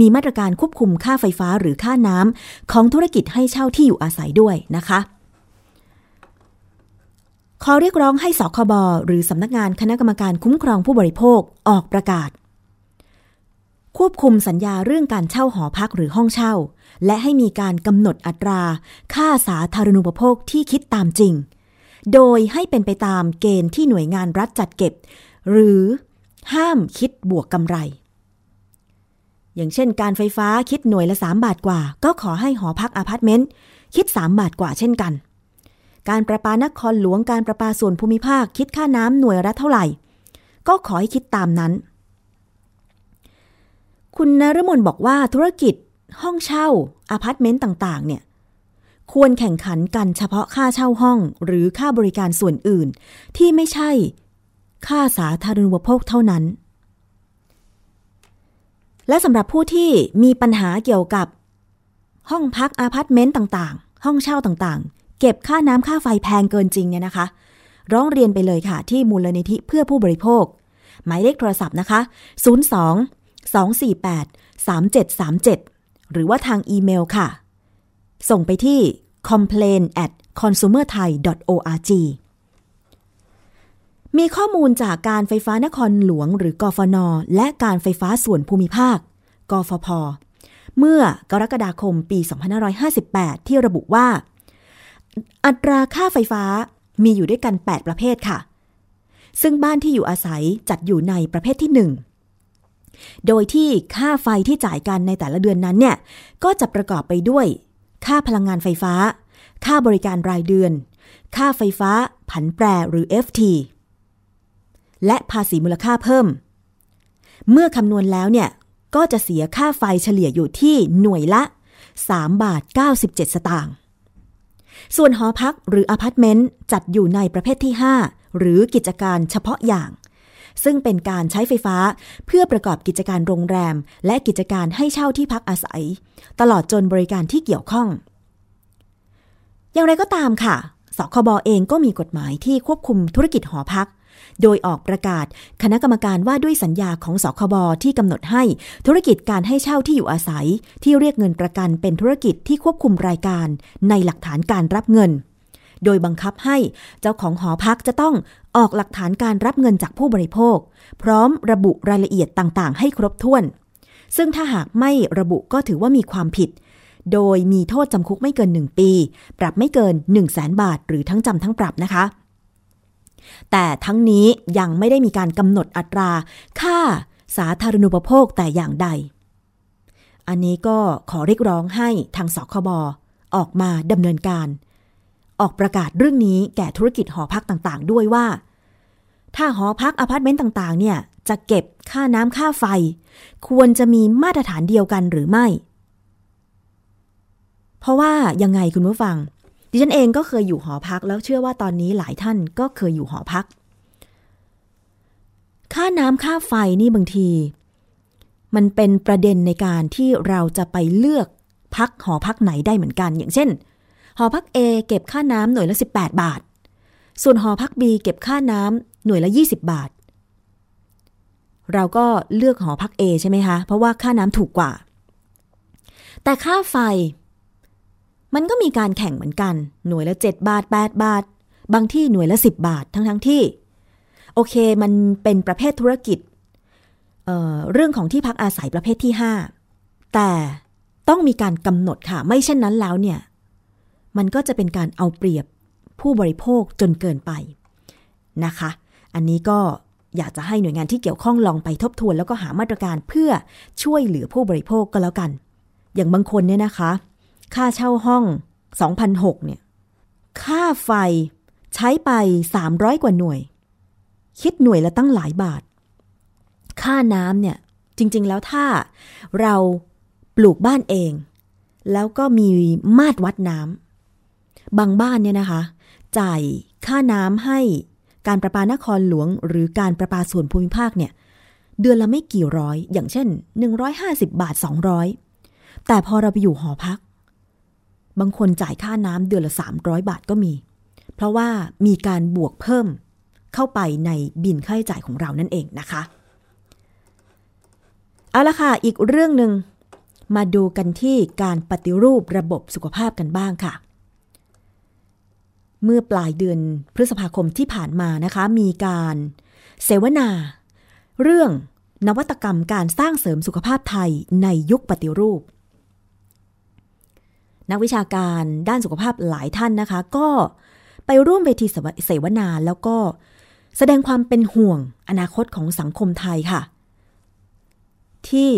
มีมาตรการควบคุมค่าไฟฟ้าหรือค่าน้ำของธุรกิจให้เช่าที่อยู่อาศัยด้วยนะคะขอเรียกร้องให้สคบหรือสำนักงานคณะกรรมการคุ้มครองผู้บริโภคออกประกาศ ควบคุมสัญญาเรื่องการเช่าหอพักหรือห้องเช่า และให้มีการกำหนดอัตรา ค่าสาธารณูปโภคที่คิดตามจริง โดยให้เป็นไปตามเกณฑ์ที่หน่วยงานรัฐจัดเก็บ หรือห้ามคิดบวกกำไร อย่างเช่นการไฟฟ้าคิดหน่วยละ 3 บาทกว่า ก็ขอให้หอพักอพาร์ตเมนต์คิด 3 บาทกว่าเช่นกัน การประปานครหลวงการประปาส่วนภูมิภาค คิดค่าน้ำหน่วยละเท่าไหร่ ก็ขอให้คิดตามนั้น คุณนฤมลบอกว่าธุรกิจ ห้องเช่าอพาร์ตเมนต์ต่างๆ เนี่ยควรแข่งขันกันเฉพาะค่าเช่าห้อง หรือค่าบริการส่วนอื่น ที่ไม่ใช่ ค่าสาธารณูปโภคเท่านั้น และสำหรับผู้ที่มีปัญหาเกี่ยวกับ ห้องพักอพาร์ตเมนต์ต่างๆ ห้องเช่าต่างๆ เก็บค่าน้ำค่าไฟแพงเกินจริงเนี่ยนะคะ ร้องเรียนไปเลยค่ะ ที่มูลนิธิเพื่อผู้บริโภค หมายเลขโทรศัพท์นะคะ 02 248 3737 หรือว่าทางอีเมลค่ะ ส่งไปที่ complain at consumerthai.org มีข้อมูลจากการไฟฟ้านครหลวงหรือกฟน และการไฟฟ้าส่วนภูมิภาค กฟพ เมื่อกรกฎาคมปี 2558 ที่ระบุว่า อัตราค่าไฟฟ้ามีอยู่ด้วยกัน 8 ประเภทค่ะ ซึ่งบ้านที่อยู่อาศัยจัดอยู่ในประเภทที่ 1 โดยที่ค่าไฟที่จ่ายกันในแต่ละเดือนนั้นเนี่ย ก็จะประกอบไปด้วย ค่าพลังงานไฟฟ้า ค่าบริการรายเดือน ค่าไฟฟ้าผันแปรหรือ FT และภาษีมูลค่าเพิ่ม เมื่อคำนวณแล้วเนี่ย ก็จะเสียค่าไฟเฉลี่ยอยู่ที่หน่วยละ 3 บาท 97 สตางค์ส่วนหอพักหรืออพาร์ตเมนต์จัดอยู่ในประเภทที่ 5 หรือกิจการเฉพาะอย่าง ซึ่งเป็นการใช้ไฟฟ้าเพื่อประกอบกิจการโรงแรม และกิจการให้เช่าที่พักอาศัย ตลอดจนบริการที่เกี่ยวข้อง อย่างไรก็ตามค่ะสคบเองก็มีกฎหมายที่ควบคุมธุรกิจหอพัก โดยออกประกาศคณะกรรมการว่าด้วยสัญญาของสคบที่กำหนดให้ธุรกิจการให้เช่าที่อยู่อาศัย ที่เรียกเงินประกันเป็นธุรกิจที่ควบคุมรายการในหลักฐานการรับเงิน โดยบังคับให้เจ้าของหอพักจะต้องออกหลักฐานการรับเงินจากผู้บริโภค พร้อมระบุรายละเอียดต่างๆ ให้ครบถ้วน ซึ่งถ้าหากไม่ระบุก็ถือว่ามีความผิดโดยมีโทษจำคุกไม่เกิน 1 ปี ปรับไม่เกิน 1 0 0 0 0แสนบาท หรือทั้งจำทั้งปรับนะคะ แต่ทั้งนี้ยังไม่ได้มีการกำหนดอัตรา ค่าสาธารณูปโภคแต่อย่างใด อันนี้ก็ขอเรียกร้องให้ทางสคบออกมาดำเนินการ ออกประกาศเรื่องนี้แก่ธุรกิจหอพักต่างๆ ด้วยว่า ถ้าหอพักอพาร์ตเมนต์ต่างๆ เนี่ยจะเก็บค่าน้ำค่าไฟ ควรจะมีมาตรฐานเดียวกันหรือไม่ เพราะว่ายังไงคุณผู้ฟัง ดิฉันเองก็เคยอยู่หอพักแล้วเชื่อว่าตอนนี้หลายท่านก็เคยอยู่หอพัก ค่าน้ำค่าไฟนี่บางที มันเป็นประเด็นในการที่เราจะไปเลือกพักหอพักไหนได้เหมือนกัน อย่างเช่น หอพัก A เก็บค่าน้ำหน่วยละ 18 บาท ส่วนหอพัก B เก็บค่าน้ำหน่วยละ 20 บาท เราก็เลือกหอพัก A ใช่ไหมคะ เพราะว่าค่าน้ำถูกกว่า แต่ค่าไฟ มันก็มีการแข่งเหมือนกัน หน่วยละ 7 บาท 8 บาท บางที่หน่วยละ 10 บาททั้งทั้งที่ โอเคมันเป็นประเภทธุรกิจเเรื่องของที่พักอาศัยประเภทที่ 5 แต่ต้องมีการกำหนดค่ะ ไม่เช่นนั้นแล้วเนี่ย มันก็จะเป็นการเอาเปรียบผู้บริโภคจนเกินไปนะคะ อันนี้ก็อยากจะให้หน่วยงานที่เกี่ยวข้องลองไปทบทวน แล้วก็หามาตรการเพื่อช่วยเหลือผู้บริโภคก็แล้วกัน อย่างบางคนเนี่ยนะคะ ค่าเช่าห้อง 2,006เนี่ย ค่าไฟใช้ไป 300 กว่าหน่วย คิดหน่วยละตั้งหลายบาท ค่าน้ำเนี่ย จริง ๆ แล้วถ้าเราปลูกบ้านเอง แล้วก็มีมาตรวัดน้ำบางบ้านเนี่ยนะคะ จ่ายค่าน้ำให้การประปานครหลวง หรือการประปาส่วนภูมิภาคเนี่ย เดือนละไม่กี่ร้อย อย่างเช่น 150 บาท 200 แต่พอเราไปอยู่หอพัก บางคนจ่ายค่าน้ำเดือนละ 300 บาทก็มี เพราะว่ามีการบวกเพิ่มเข้าไปในบินค่าใช้จ่ายของเรานั่นเองนะคะเอาละค่ะ อีกเรื่องหนึ่งมาดูกันที่การปฏิรูประบบสุขภาพกันบ้างค่ะ เมื่อปลายเดือนพฤษภาคมที่ผ่านมานะคะ มีการเสวนา เรื่องนวัตกรรมการสร้างเสริมสุขภาพไทยในยุคปฏิรูป นักวิชาการด้านสุขภาพหลายท่านนะคะ ก็ไปร่วมเวทีเสวนาแล้วก็แสดงความเป็นห่วงอนาคตของสังคมไทยค่ะ ที่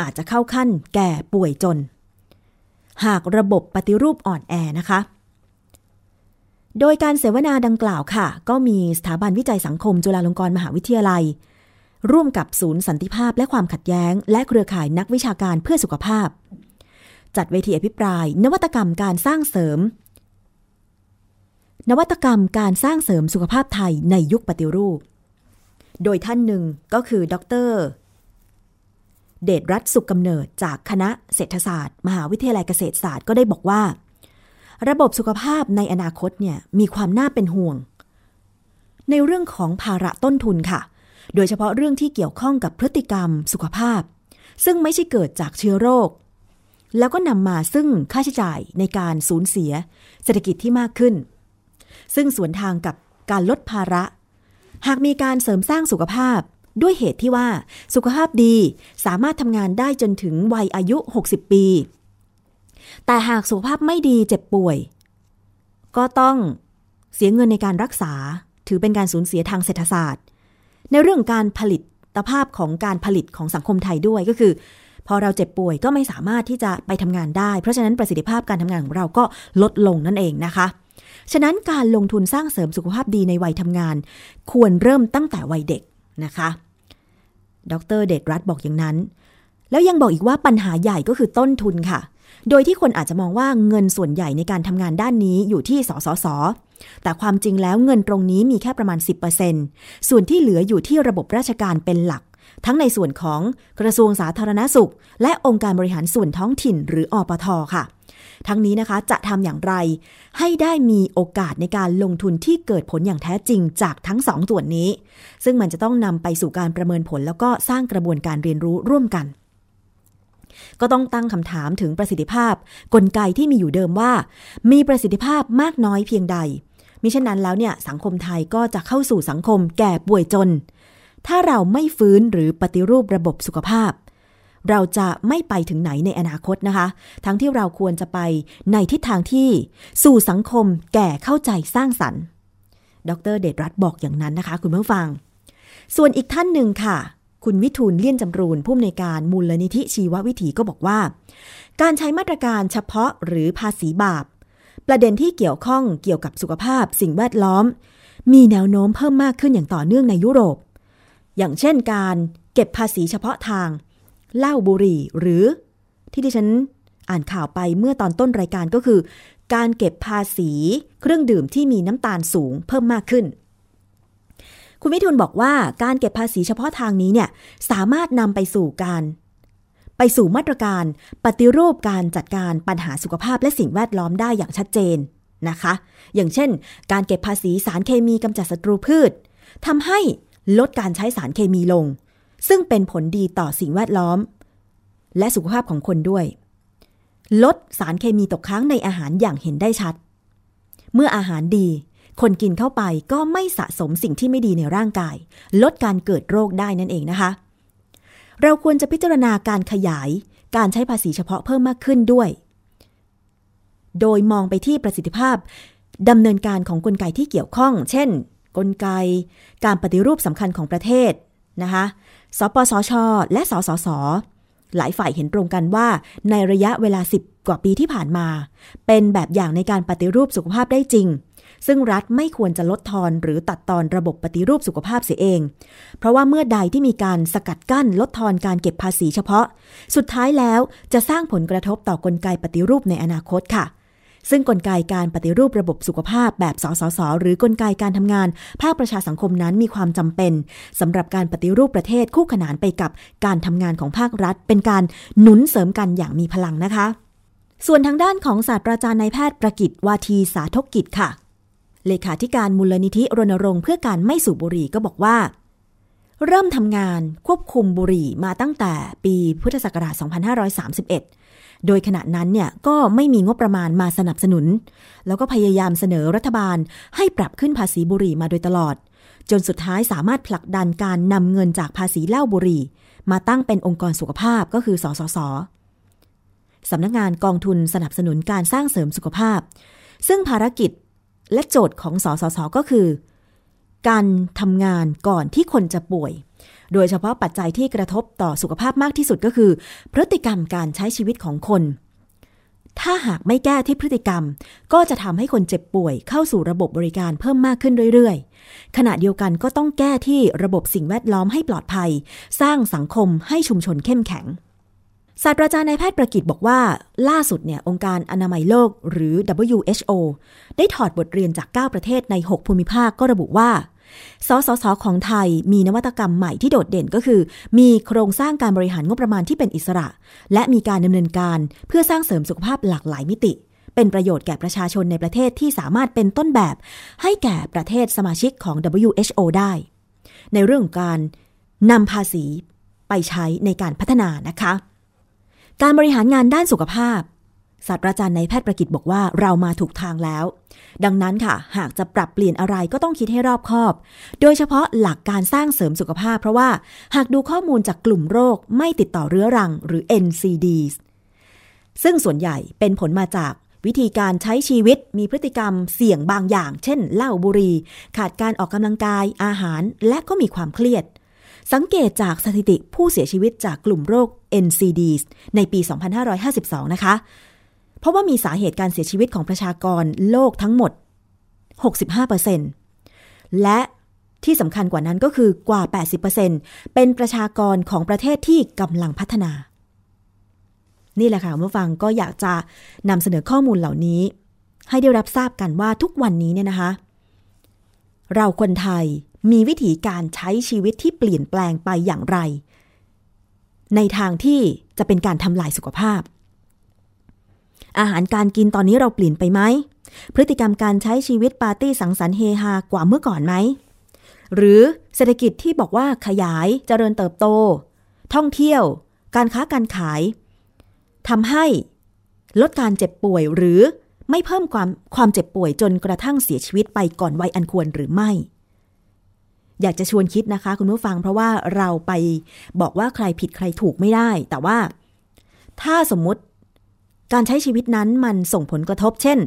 อาจจะเข้าขั้นแก่ป่วยจน หากระบบปฏิรูปอ่อนแอนะคะ โดยการเสวนาดังกล่าวค่ะ ก็มีสถาบันวิจัยสังคมจุฬาลงกรณ์มหาวิทยาลัย ร่วมกับศูนย์สันติภาพและความขัดแย้ง และเครือข่ายนักวิชาการเพื่อสุขภาพ จัดเวทีอภิปราย นวัตกรรมการสร้างเสริม นวัตกรรมการสร้างเสริมสุขภาพไทยในยุคปฏิรูป โดยท่านหนึ่งก็คือ ดร เดชรัฐสุขกำเนิดจากคณะเศรษฐศาสตร์ มหาวิทยาลัยเกษตรศาสตร์ก็ได้บอกว่า ระบบสุขภาพในอนาคตเนี่ยมีความน่าเป็นห่วง ในเรื่องของภาระต้นทุนค่ะ โดยเฉพาะเรื่องที่เกี่ยวข้องกับพฤติกรรมสุขภาพ ซึ่งไม่ใช่เกิดจากเชื้อโรค แล้วก็นำมาซึ่งค่าใช้จ่ายในการสูญเสียเศรษฐกิจที่มากขึ้น ซึ่งสวนทางกับการลดภาระ หากมีการเสริมสร้างสุขภาพด้วยเหตุที่ว่าสุขภาพดีสามารถทำงานได้จนถึงวัยอายุ 60 ปี แต่หากสุขภาพไม่ดีเจ็บป่วย ก็ต้องเสียเงินในการรักษาถือเป็นการสูญเสียทางเศรษฐศาสตร์ ในเรื่องการผลิตภาพของการผลิตของสังคมไทยด้วยก็คือ พอเราเจ็บป่วยก็ไม่สามารถที่จะไปทำงานได้ เพราะฉะนั้นประสิทธิภาพการทำงานของเราก็ลดลงนั่นเองนะคะ ฉะนั้นการลงทุนสร้างเสริมสุขภาพดีในวัยทำงาน ควรเริ่มตั้งแต่วัยเด็กนะคะ ดรเดชรัตบอกอย่างนั้น แล้วยังบอกอีกว่าปัญหาใหญ่ก็คือต้นทุนค่ะ โดยที่คนอาจจะมองว่าเงินส่วนใหญ่ในการทำงานด้านนี้อยู่ที่สสสแต่ความจริงแล้วเงินตรงนี้มีแค่ประมาณ 10%ส่วนที่เหลืออยู่ที่ระบบราชการเป็นหลัก ทั้งในส่วนของกระทรวงสาธารณสุข และองค์การบริหารส่วนท้องถิ่นหรืออปทค่ะ ทั้งนี้นะคะจะทำอย่างไร ให้ได้มีโอกาสในการลงทุนที่เกิดผลอย่างแท้จริงจากทั้งสองส่วนนี้ ซึ่งมันจะต้องนำไปสู่การประเมินผลแล้วก็สร้างกระบวนการเรียนรู้ร่วมกันก็ต้องตั้งคำถามถึงประสิทธิภาพ กลไกที่มีอยู่เดิมว่า มีประสิทธิภาพมากน้อยเพียงใด มิฉะนั้นแล้วเนี่ยสังคมไทยก็จะเข้าสู่สังคมแก่ป่วยจน ถ้าเราไม่ฟื้นหรือปฏิรูประบบสุขภาพ เราจะไม่ไปถึงไหนในอนาคตนะคะ ทั้งที่เราควรจะไปในทิศทางที่สู่สังคมแก่เข้าใจสร้างสรรค์ ดรเดชรัตน์บอกอย่างนั้นนะคะ คุณผู้ฟัง ส่วนอีกท่านหนึ่งค่ะ คุณวิทูลเลี่ยนจำรูนผู้อำนวยการมูลนิธิชีววิถีก็บอกว่า การใช้มาตรการเฉพาะหรือภาษีบาป ประเด็นที่เกี่ยวข้องเกี่ยวกับสุขภาพสิ่งแวดล้อม มีแนวโน้มเพิ่มมากขึ้นอย่างต่อเนื่องในยุโรป อย่างเช่นการเก็บภาษีเฉพาะทางเหล้าบุหรี่หรือที่ดิฉันอ่านข่าวไปเมื่อตอนต้นรายการก็คือ การเก็บภาษีเครื่องดื่มที่มีน้ำตาลสูงเพิ่มมากขึ้น คุณวิทูลบอกว่าการเก็บภาษีเฉพาะทางนี้เนี่ยสามารถนำไปสู่การ ไปสู่มาตรการปฏิรูปการจัดการปัญหาสุขภาพและสิ่งแวดล้อมได้อย่างชัดเจนนะคะ อย่างเช่น การเก็บภาษีสารเคมีกำจัดศัตรูพืชทำให้ ลดการใช้สารเคมีลง ซึ่งเป็นผลดีต่อสิ่งแวดล้อม และสุขภาพของคนด้วย ลดสารเคมีตกค้างในอาหารอย่างเห็นได้ชัด เมื่ออาหารดี คนกินเข้าไปก็ไม่สะสมสิ่งที่ไม่ดีในร่างกาย ลดการเกิดโรคได้นั่นเองนะคะ เราควรจะพิจารณาการขยายการใช้ภาษีเฉพาะเพิ่มมากขึ้นด้วย โดยมองไปที่ประสิทธิภาพดำเนินการของกลไกที่เกี่ยวข้อง เช่น กลไก การปฏิรูปสำคัญของประเทศนะคะสปสช และสสส หลายฝ่ายเห็นตรงกันว่า ในระยะเวลา 10 กว่าปีที่ผ่านมา เป็นแบบอย่างในการปฏิรูปสุขภาพได้จริง ซึ่งรัฐไม่ควรจะลดทอนหรือตัดตอนระบบปฏิรูปสุขภาพเสียเอง เพราะว่าเมื่อใดที่มีการสกัดกั้นลดทอนการเก็บภาษีเฉพาะ สุดท้ายแล้วจะสร้างผลกระทบต่อกลไกปฏิรูปในอนาคตค่ะ ซึ่งกลไกการปฏิรูประบบสุขภาพแบบสสส หรือกลไกการทำงาน ภาคประชาสังคมนั้นมีความจำเป็นสำหรับการปฏิรูปประเทศคู่ขนานไปกับการทำงานของภาครัฐ เป็นการหนุนเสริมกันอย่างมีพลังนะคะ ส่วนทางด้านของศาสตราจารย์นายแพทย์ประกิตวาทีสาธกกิจค่ะ เลขาธิการมูลนิธิรณรงค์เพื่อการไม่สูบบุหรี่ก็บอกว่าเริ่มทำงานควบคุมบุหรี่มาตั้งแต่ปีพุทธศักราช 2531 โดยขณะนั้นเนี่ยก็ไม่มีงบประมาณมาสนับสนุน แล้วก็พยายามเสนอรัฐบาลให้ปรับขึ้นภาษีบุหรี่มาโดยตลอด จนสุดท้ายสามารถผลักดันการนำเงินจากภาษีเหล้าบุหรี่ มาตั้งเป็นองค์กรสุขภาพก็คือ สสสสำนักงานกองทุนสนับสนุนการสร้างเสริมสุขภาพ ซึ่งภารกิจและโจทย์ของสสสก็คือ การทำงานก่อนที่คนจะป่วย โดยเฉพาะปัจจัยที่กระทบต่อสุขภาพมากที่สุดก็คือ พฤติกรรมการใช้ชีวิตของคน ถ้าหากไม่แก้ที่พฤติกรรม ก็จะทำให้คนเจ็บป่วยเข้าสู่ระบบบริการเพิ่มมากขึ้นเรื่อยๆ ขณะเดียวกันก็ต้องแก้ที่ระบบสิ่งแวดล้อมให้ปลอดภัย สร้างสังคมให้ชุมชนเข้มแข็ง ศาสตราจารย์นายแพทย์ประกิตบอกว่า ล่าสุดเนี่ยองค์การอนามัยโลกหรือ WHO ได้ถอดบทเรียนจาก 9 ประเทศใน 6 ภูมิภาคก็ระบุว่า สสส ของไทยมีนวัตกรรมใหม่ที่โดดเด่นก็คือ มีโครงสร้างการบริหารงบประมาณที่เป็นอิสระ และมีการดำเนินการเพื่อสร้างเสริมสุขภาพหลากหลายมิติ เป็นประโยชน์แก่ประชาชนในประเทศที่สามารถเป็นต้นแบบ ให้แก่ประเทศสมาชิกของ WHO ได้ ในเรื่องของการนำภาษีไปใช้ในการพัฒนานะคะ การบริหารงานด้านสุขภาพศาสตราจารย์นายแพทย์ประกิตบอกว่าเรามาถูกทางแล้ว ดังนั้นค่ะ หากจะปรับเปลี่ยนอะไรก็ต้องคิดให้รอบคอบ โดยเฉพาะหลักการสร้างเสริมสุขภาพ เพราะว่าหากดูข้อมูลจากกลุ่มโรคไม่ติดต่อเรื้อรังหรือ NCDs ซึ่งส่วนใหญ่เป็นผลมาจากวิธีการใช้ชีวิตมีพฤติกรรมเสี่ยงบางอย่าง เช่นเหล้าบุหรี่ขาดการออกกำลังกายอาหารและก็มีความเครียด สังเกตจากสถิติผู้เสียชีวิตจากกลุ่มโรค NCDs ในปี 2552 นะคะ เพราะว่ามีสาเหตุการเสียชีวิตของประชากรโลกทั้งหมด 65%และที่สำคัญกว่านั้นก็คือกว่า 80%เป็นประชากรของประเทศที่กำลังพัฒนา นี่แหละค่ะคุณผู้ฟังก็อยากจะนำเสนอข้อมูลเหล่านี้ ให้ได้รับทราบกันว่าทุกวันนี้เนี่ยนะคะ เราคนไทย มีวิธีการใช้ชีวิตที่เปลี่ยนแปลงไปอย่างไร ในทางที่จะเป็นการทำลายสุขภาพ อาหารการกินตอนนี้เราเปลี่ยนไปไหม พฤติกรรมการใช้ชีวิตปาร์ตี้สังสรรค์เฮฮากว่าเมื่อก่อนไหม หรือเศรษฐกิจที่บอกว่าขยายเจริญเติบโต ท่องเที่ยว การค้าการขายทำให้ลดการเจ็บป่วยหรือไม่เพิ่มความความเจ็บป่วยจนกระทั่งเสียชีวิตไปก่อนวัยอันควรหรือไม่ อยากจะชวนคิดนะคะ คุณผู้ฟังเพราะว่าเราไปบอกว่าใครผิดใครถูกไม่ได้ แต่ว่า ถ้าสมมุติการใช้ชีวิตนั้นมันส่งผลกระทบ เช่น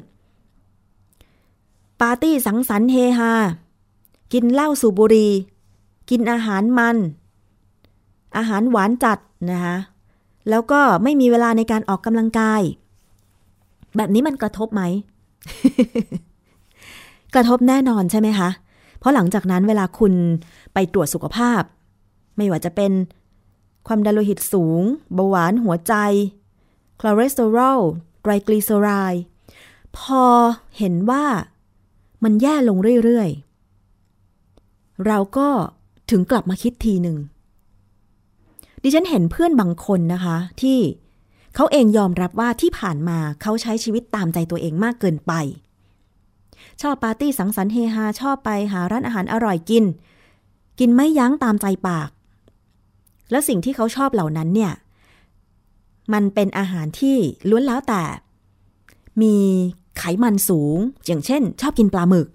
ปาร์ตี้สังสรรค์เฮฮากินเหล้าสูบบุหรี่กินอาหารมัน อาหารหวานจัดนะคะแล้วก็ไม่มีเวลาในการออกกำลังกาย แบบนี้มันกระทบไหม กระทบแน่นอนใช่ไหมคะ เพราะหลังจากนั้นเวลาคุณไปตรวจสุขภาพ ไม่ว่าจะเป็นความดันโลหิตสูง เบาหวานหัวใจคอเลสเตอรอลไตรกลีเซอไรด์พอเห็นว่ามันแย่ลงเรื่อยๆ เราก็ถึงกลับมาคิดทีหนึ่ง ดิฉันเห็นเพื่อนบางคนนะคะ ที่เขาเองยอมรับว่าที่ผ่านมาเขาใช้ชีวิตตามใจตัวเองมากเกินไป ชอบปาร์ตี้สังสรรค์เฮฮาชอบไปหาร้านอาหารอร่อยกิน กินไม่ยั้งตามใจปาก แล้วสิ่งที่เขาชอบเหล่านั้นเนี่ย มันเป็นอาหารที่ล้วนแล้วแต่ มีไขมันสูง อย่างเช่น ชอบกินปลาหมึก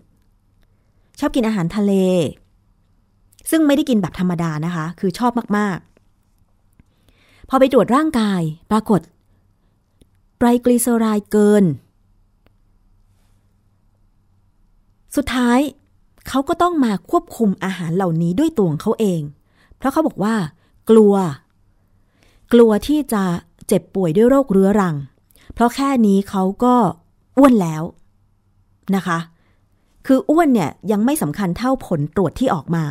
ชอบกินอาหารทะเล ซึ่งไม่ได้กินแบบธรรมดานะคะ คือชอบมาก ๆ พอไปตรวจร่างกายปรากฏไตรกลีเซอไรด์เกิน สุดท้ายเขาก็ต้องมาควบคุมอาหารเหล่านี้ด้วยตัวของเขาเอง เพราะเขาบอกว่า กลัว กลัวที่จะเจ็บป่วยด้วยโรคเรื้อรัง เพราะแค่นี้เขาก็อ้วนแล้วนะคะ คืออ้วนเนี่ยยังไม่สำคัญเท่าผลตรวจที่ออกมา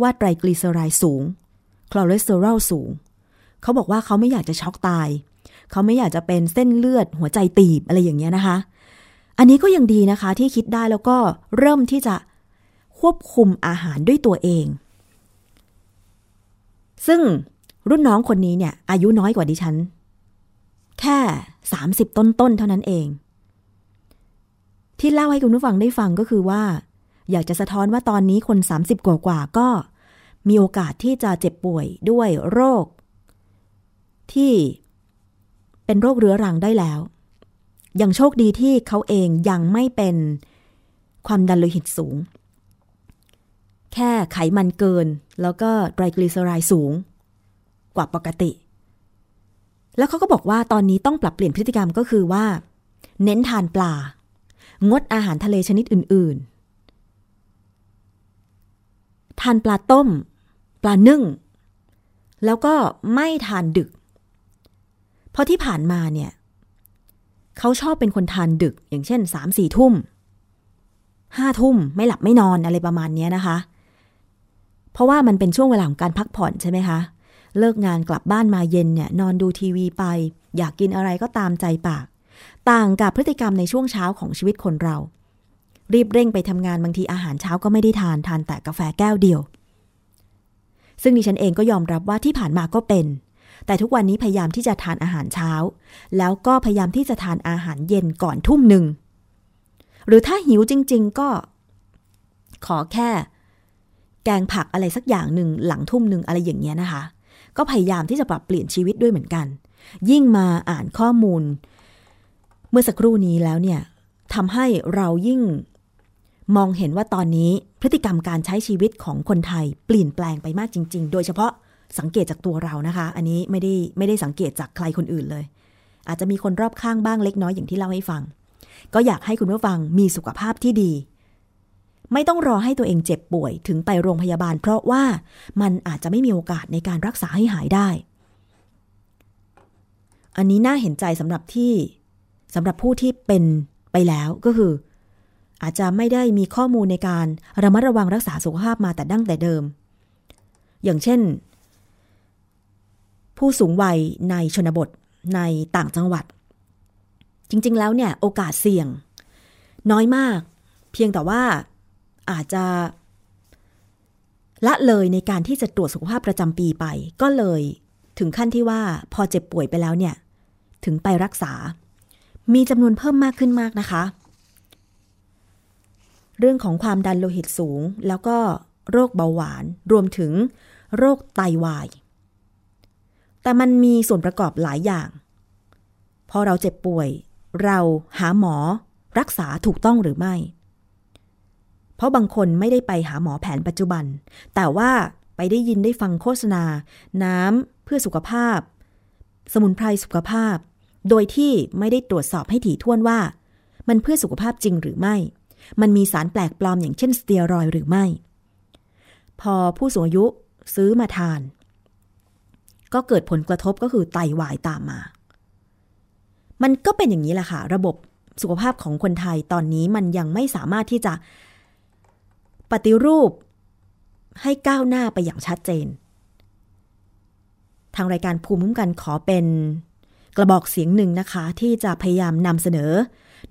ว่าไตรกลีเซอไรด์สูง คอเลสเตอรอลสูง เขาบอกว่าเขาไม่อยากจะช็อกตาย เขาไม่อยากจะเป็นเส้นเลือดหัวใจตีบอะไรอย่างเงี้ยนะคะ อันนี้ก็ยังดีนะคะที่คิดได้แล้วก็เริ่มที่จะควบคุมอาหารด้วยตัวเอง ซึ่งรุ่นน้องคนนี้เนี่ย อายุน้อยกว่าดิฉัน แค่ 30 ต้นๆเท่านั้นเอง ที่เล่าให้คุณผู้ฟังได้ฟังก็คือว่า อยากจะสะท้อนว่าตอนนี้คน 30 กว่ากว่าก็มีโอกาสที่จะเจ็บป่วยด้วยโรค ที่เป็นโรคเรื้อรังได้แล้ว ยังโชคดีที่เขาเองยังไม่เป็นความดันโลหิตสูง แค่ไขมันเกินแล้วก็ไตรกลีเซอไรด์สูง กว่าปกติ แล้วเขาก็บอกว่าตอนนี้ต้องปรับเปลี่ยนพฤติกรรมก็คือว่า เน้นทานปลา งดอาหารทะเลชนิดอื่น ๆ ทานปลาต้ม ปลานึ่ง แล้วก็ไม่ทานดึก เพราะที่ผ่านมาเนี่ย เขาชอบเป็นคนทานดึก อย่างเช่นสามสี่ทุ่มห้าทุ่มไม่หลับไม่นอนอะไรประมาณนี้นะคะ เพราะว่ามันเป็นช่วงเวลาของการพักผ่อนใช่ไหมคะ เลิกงานกลับบ้านมาเย็นเนี่ยนอนดูทีวีไป อยากกินอะไรก็ตามใจปาก ต่างกับพฤติกรรมในช่วงเช้าของชีวิตคนเรา รีบเร่งไปทำงานบางทีอาหารเช้าก็ไม่ได้ทานทานแต่กาแฟแก้วเดียว ซึ่งดิฉันเองก็ยอมรับว่าที่ผ่านมาก็เป็น แต่ทุกวันนี้พยายามที่จะทานอาหารเช้า แล้วก็พยายามที่จะทานอาหารเย็นก่อนทุ่มหนึ่ง หรือถ้าหิวจริง ๆ ก็ ขอแค่ แกงผักอะไรสักอย่างหนึ่งหลังทุ่มหนึ่งอะไรอย่างเงี้ยนะคะ ก็พยายามที่จะปรับเปลี่ยนชีวิตด้วยเหมือนกัน ยิ่งมาอ่านข้อมูล เมื่อสักครู่นี้แล้วเนี่ยทำให้เรายิ่งมองเห็นว่าตอนนี้พฤติกรรมการใช้ชีวิตของคนไทยเปลี่ยนแปลงไปมากจริง ๆ โดยเฉพาะ สังเกตจากตัวเรานะคะ อันนี้ไม่ได้ไม่ได้สังเกตจากใครคนอื่นเลย อาจจะมีคนรอบข้างบ้างเล็กน้อยอย่างที่เล่าให้ฟัง ก็อยากให้คุณผู้ฟังมีสุขภาพที่ดี ไม่ต้องรอให้ตัวเองเจ็บป่วยถึงไปโรงพยาบาล เพราะว่ามันอาจจะไม่มีโอกาสในการรักษาให้หายได้ อันนี้น่าเห็นใจสำหรับที่สำหรับผู้ที่เป็นไปแล้วก็คือ อาจจะไม่ได้มีข้อมูลในการระมัดระวังรักษาสุขภาพมาแต่ดั้งแต่เดิม อย่างเช่น ผู้สูงวัยในชนบทในต่างจังหวัด จริงๆแล้วเนี่ยโอกาสเสี่ยง น้อยมาก เพียงแต่ว่าอาจจะ ละเลยในการที่จะตรวจสุขภาพประจำปีไป ก็เลยถึงขั้นที่ว่าพอเจ็บป่วยไปแล้วเนี่ย ถึงไปรักษา มีจำนวนเพิ่มมากขึ้นมากนะคะ เรื่องของความดันโลหิตสูง แล้วก็โรคเบาหวาน รวมถึงโรคไตาวาย แต่มันมีส่วนประกอบหลายอย่าง พอเราเจ็บป่วย เราหาหมอรักษาถูกต้องหรือไม่ เพราะบางคนไม่ได้ไปหาหมอแผนปัจจุบัน แต่ว่าไปได้ยินได้ฟังโฆษณา น้ำเพื่อสุขภาพ สมุนไพรสุขภาพ โดยที่ไม่ได้ตรวจสอบให้ถี่ถ้วนว่า มันเพื่อสุขภาพจริงหรือไม่ มันมีสารแปลกปลอมอย่างเช่นสเตียรอยหรือไม่ พอผู้สูงอายุซื้อมาทาน ก็เกิดผลกระทบก็คือไตาวายตามมา มันก็เป็นอย่างนี้แหละค่ะ ระบบสุขภาพของคนไทยตอนนี้มันยังไม่สามารถที่จะปฏิรูปให้ก้าวหน้าไปอย่างชัดเจน ทางรายการภูมิคุ้มกันขอเป็นกระบอกเสียงหนึ่งนะคะ ที่จะพยายามนำเสนอ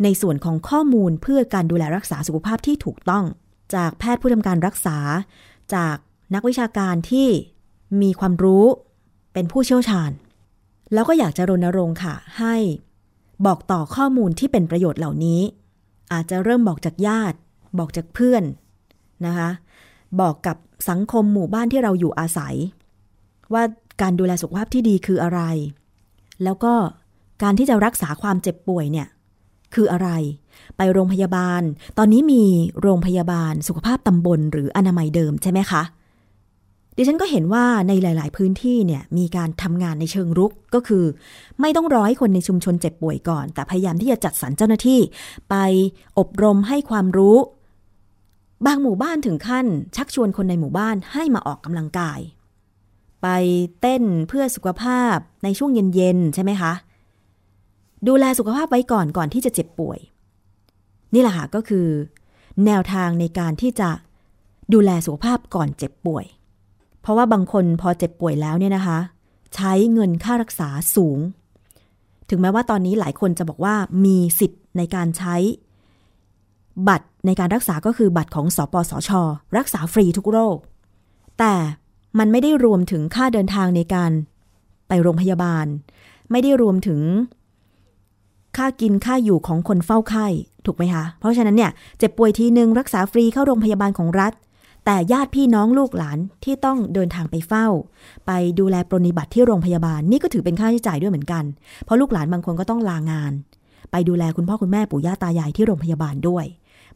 ในส่วนของข้อมูลเพื่อการดูแลรักษาสุขภาพที่ถูกต้อง จากแพทย์ผู้ทำการรักษา จากนักวิชาการที่มีความรู้ เป็นผู้เชี่ยวชาญ แล้วก็อยากจะรณรงค์ค่ะ ให้บอกต่อข้อมูลที่เป็นประโยชน์เหล่านี้ อาจจะเริ่มบอกจากญาติ บอกจากเพื่อนนะคะ บอกกับสังคมหมู่บ้านที่เราอยู่อาศัย ว่าการดูแลสุขภาพที่ดีคืออะไร แล้วก็การที่จะรักษาความเจ็บป่วยเนี่ยคืออะไร ไปโรงพยาบาล ตอนนี้มีโรงพยาบาลสุขภาพตำบลหรืออนามัยเดิมใช่ไหมคะ ดิฉันก็เห็นว่าในหลาย ๆ พื้นที่เนี่ยมีการทำงานในเชิงรุกก็คือ ไม่ต้องรอให้คนในชุมชนเจ็บป่วยก่อน แต่พยายามที่จะจัดสรรเจ้าหน้าที่ ไปอบรมให้ความรู้ บางหมู่บ้านถึงขั้น ชักชวนคนในหมู่บ้านให้มาออกกำลังกาย ไปเต้นเพื่อสุขภาพในช่วงเย็น ๆ ใช่ไหมคะ ดูแลสุขภาพไว้ก่อนก่อนที่จะเจ็บป่วย นี่แหละค่ะก็คือ แนวทางในการที่จะดูแลสุขภาพก่อนเจ็บป่วย เพราะว่าบางคนพอเจ็บป่วยแล้วเนี่ยนะคะ ใช้เงินค่ารักษาสูง ถึงแม้ว่าตอนนี้หลายคนจะบอกว่ามีสิทธิ์ในการใช้ บัตรในการรักษาก็คือบัตรของสปสช รักษาฟรีทุกโรค แต่มันไม่ได้รวมถึงค่าเดินทางในการไปโรงพยาบาล ไม่ได้รวมถึง ค่ากินค่าอยู่ของคนเฝ้าไข้ถูกไหมคะ เพราะฉะนั้นเนี่ยเจ็บป่วยทีหนึ่งรักษาฟรีเข้าโรงพยาบาลของรัฐ แต่ญาติพี่น้องลูกหลานที่ต้องเดินทางไปเฝ้า ไปดูแลปรนิบัติที่โรงพยาบาล นี่ก็ถือเป็นค่าใช้จ่ายด้วยเหมือนกัน เพราะลูกหลานบางคนก็ต้องลางาน ไปดูแลคุณพ่อคุณแม่ปู่ย่าตายายที่โรงพยาบาลด้วย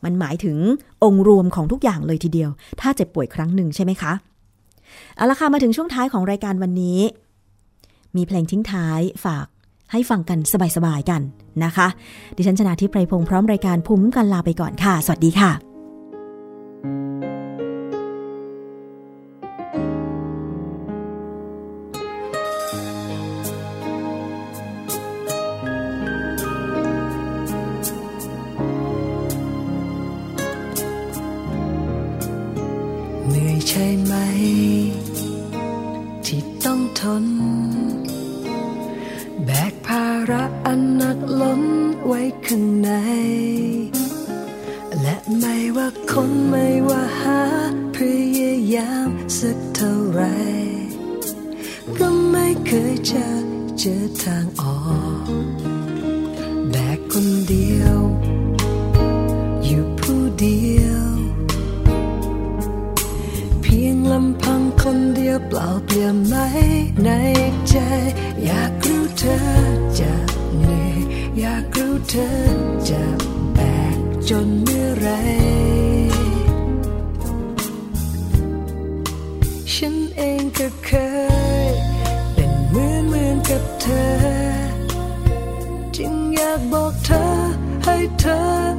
มันหมายถึงองค์รวมของทุกอย่างเลยทีเดียว ถ้าเจ็บป่วยครั้งหนึ่งใช่ไหมคะเอาละค่ะมาถึงช่วงท้ายของรายการวันนี้ มีเพลงทิ้งท้ายฝากให้ฟังกันสบายๆกันนะคะ ดิฉันชนะทิพไพรพงศ์พร้อมรายการภูมิคุ้มกันลาไปก่อนค่ะ สวัสดีค่ะ นื่อยใช่ไหม ที่ต้องทน แบกภาระอันหนักล้นไว้ข้างใน และไม่ว่าคนไม่ว่าหาพยายามสักเท่าไร ก็ไม่เคยจะเจอทางออก แบกคนเดียว อยู่ผู้เดียว คนเดียวเปล่าเปลี่ยนไหมในใจ อยากรู้เธอจะเหนื่อยอยากรู้เธอจะแบกจนเมื่อไร ฉันเองก็เคย เป็นเหมือนเหมือนกับเธอ จึงอยากบอกเธอให้เธอ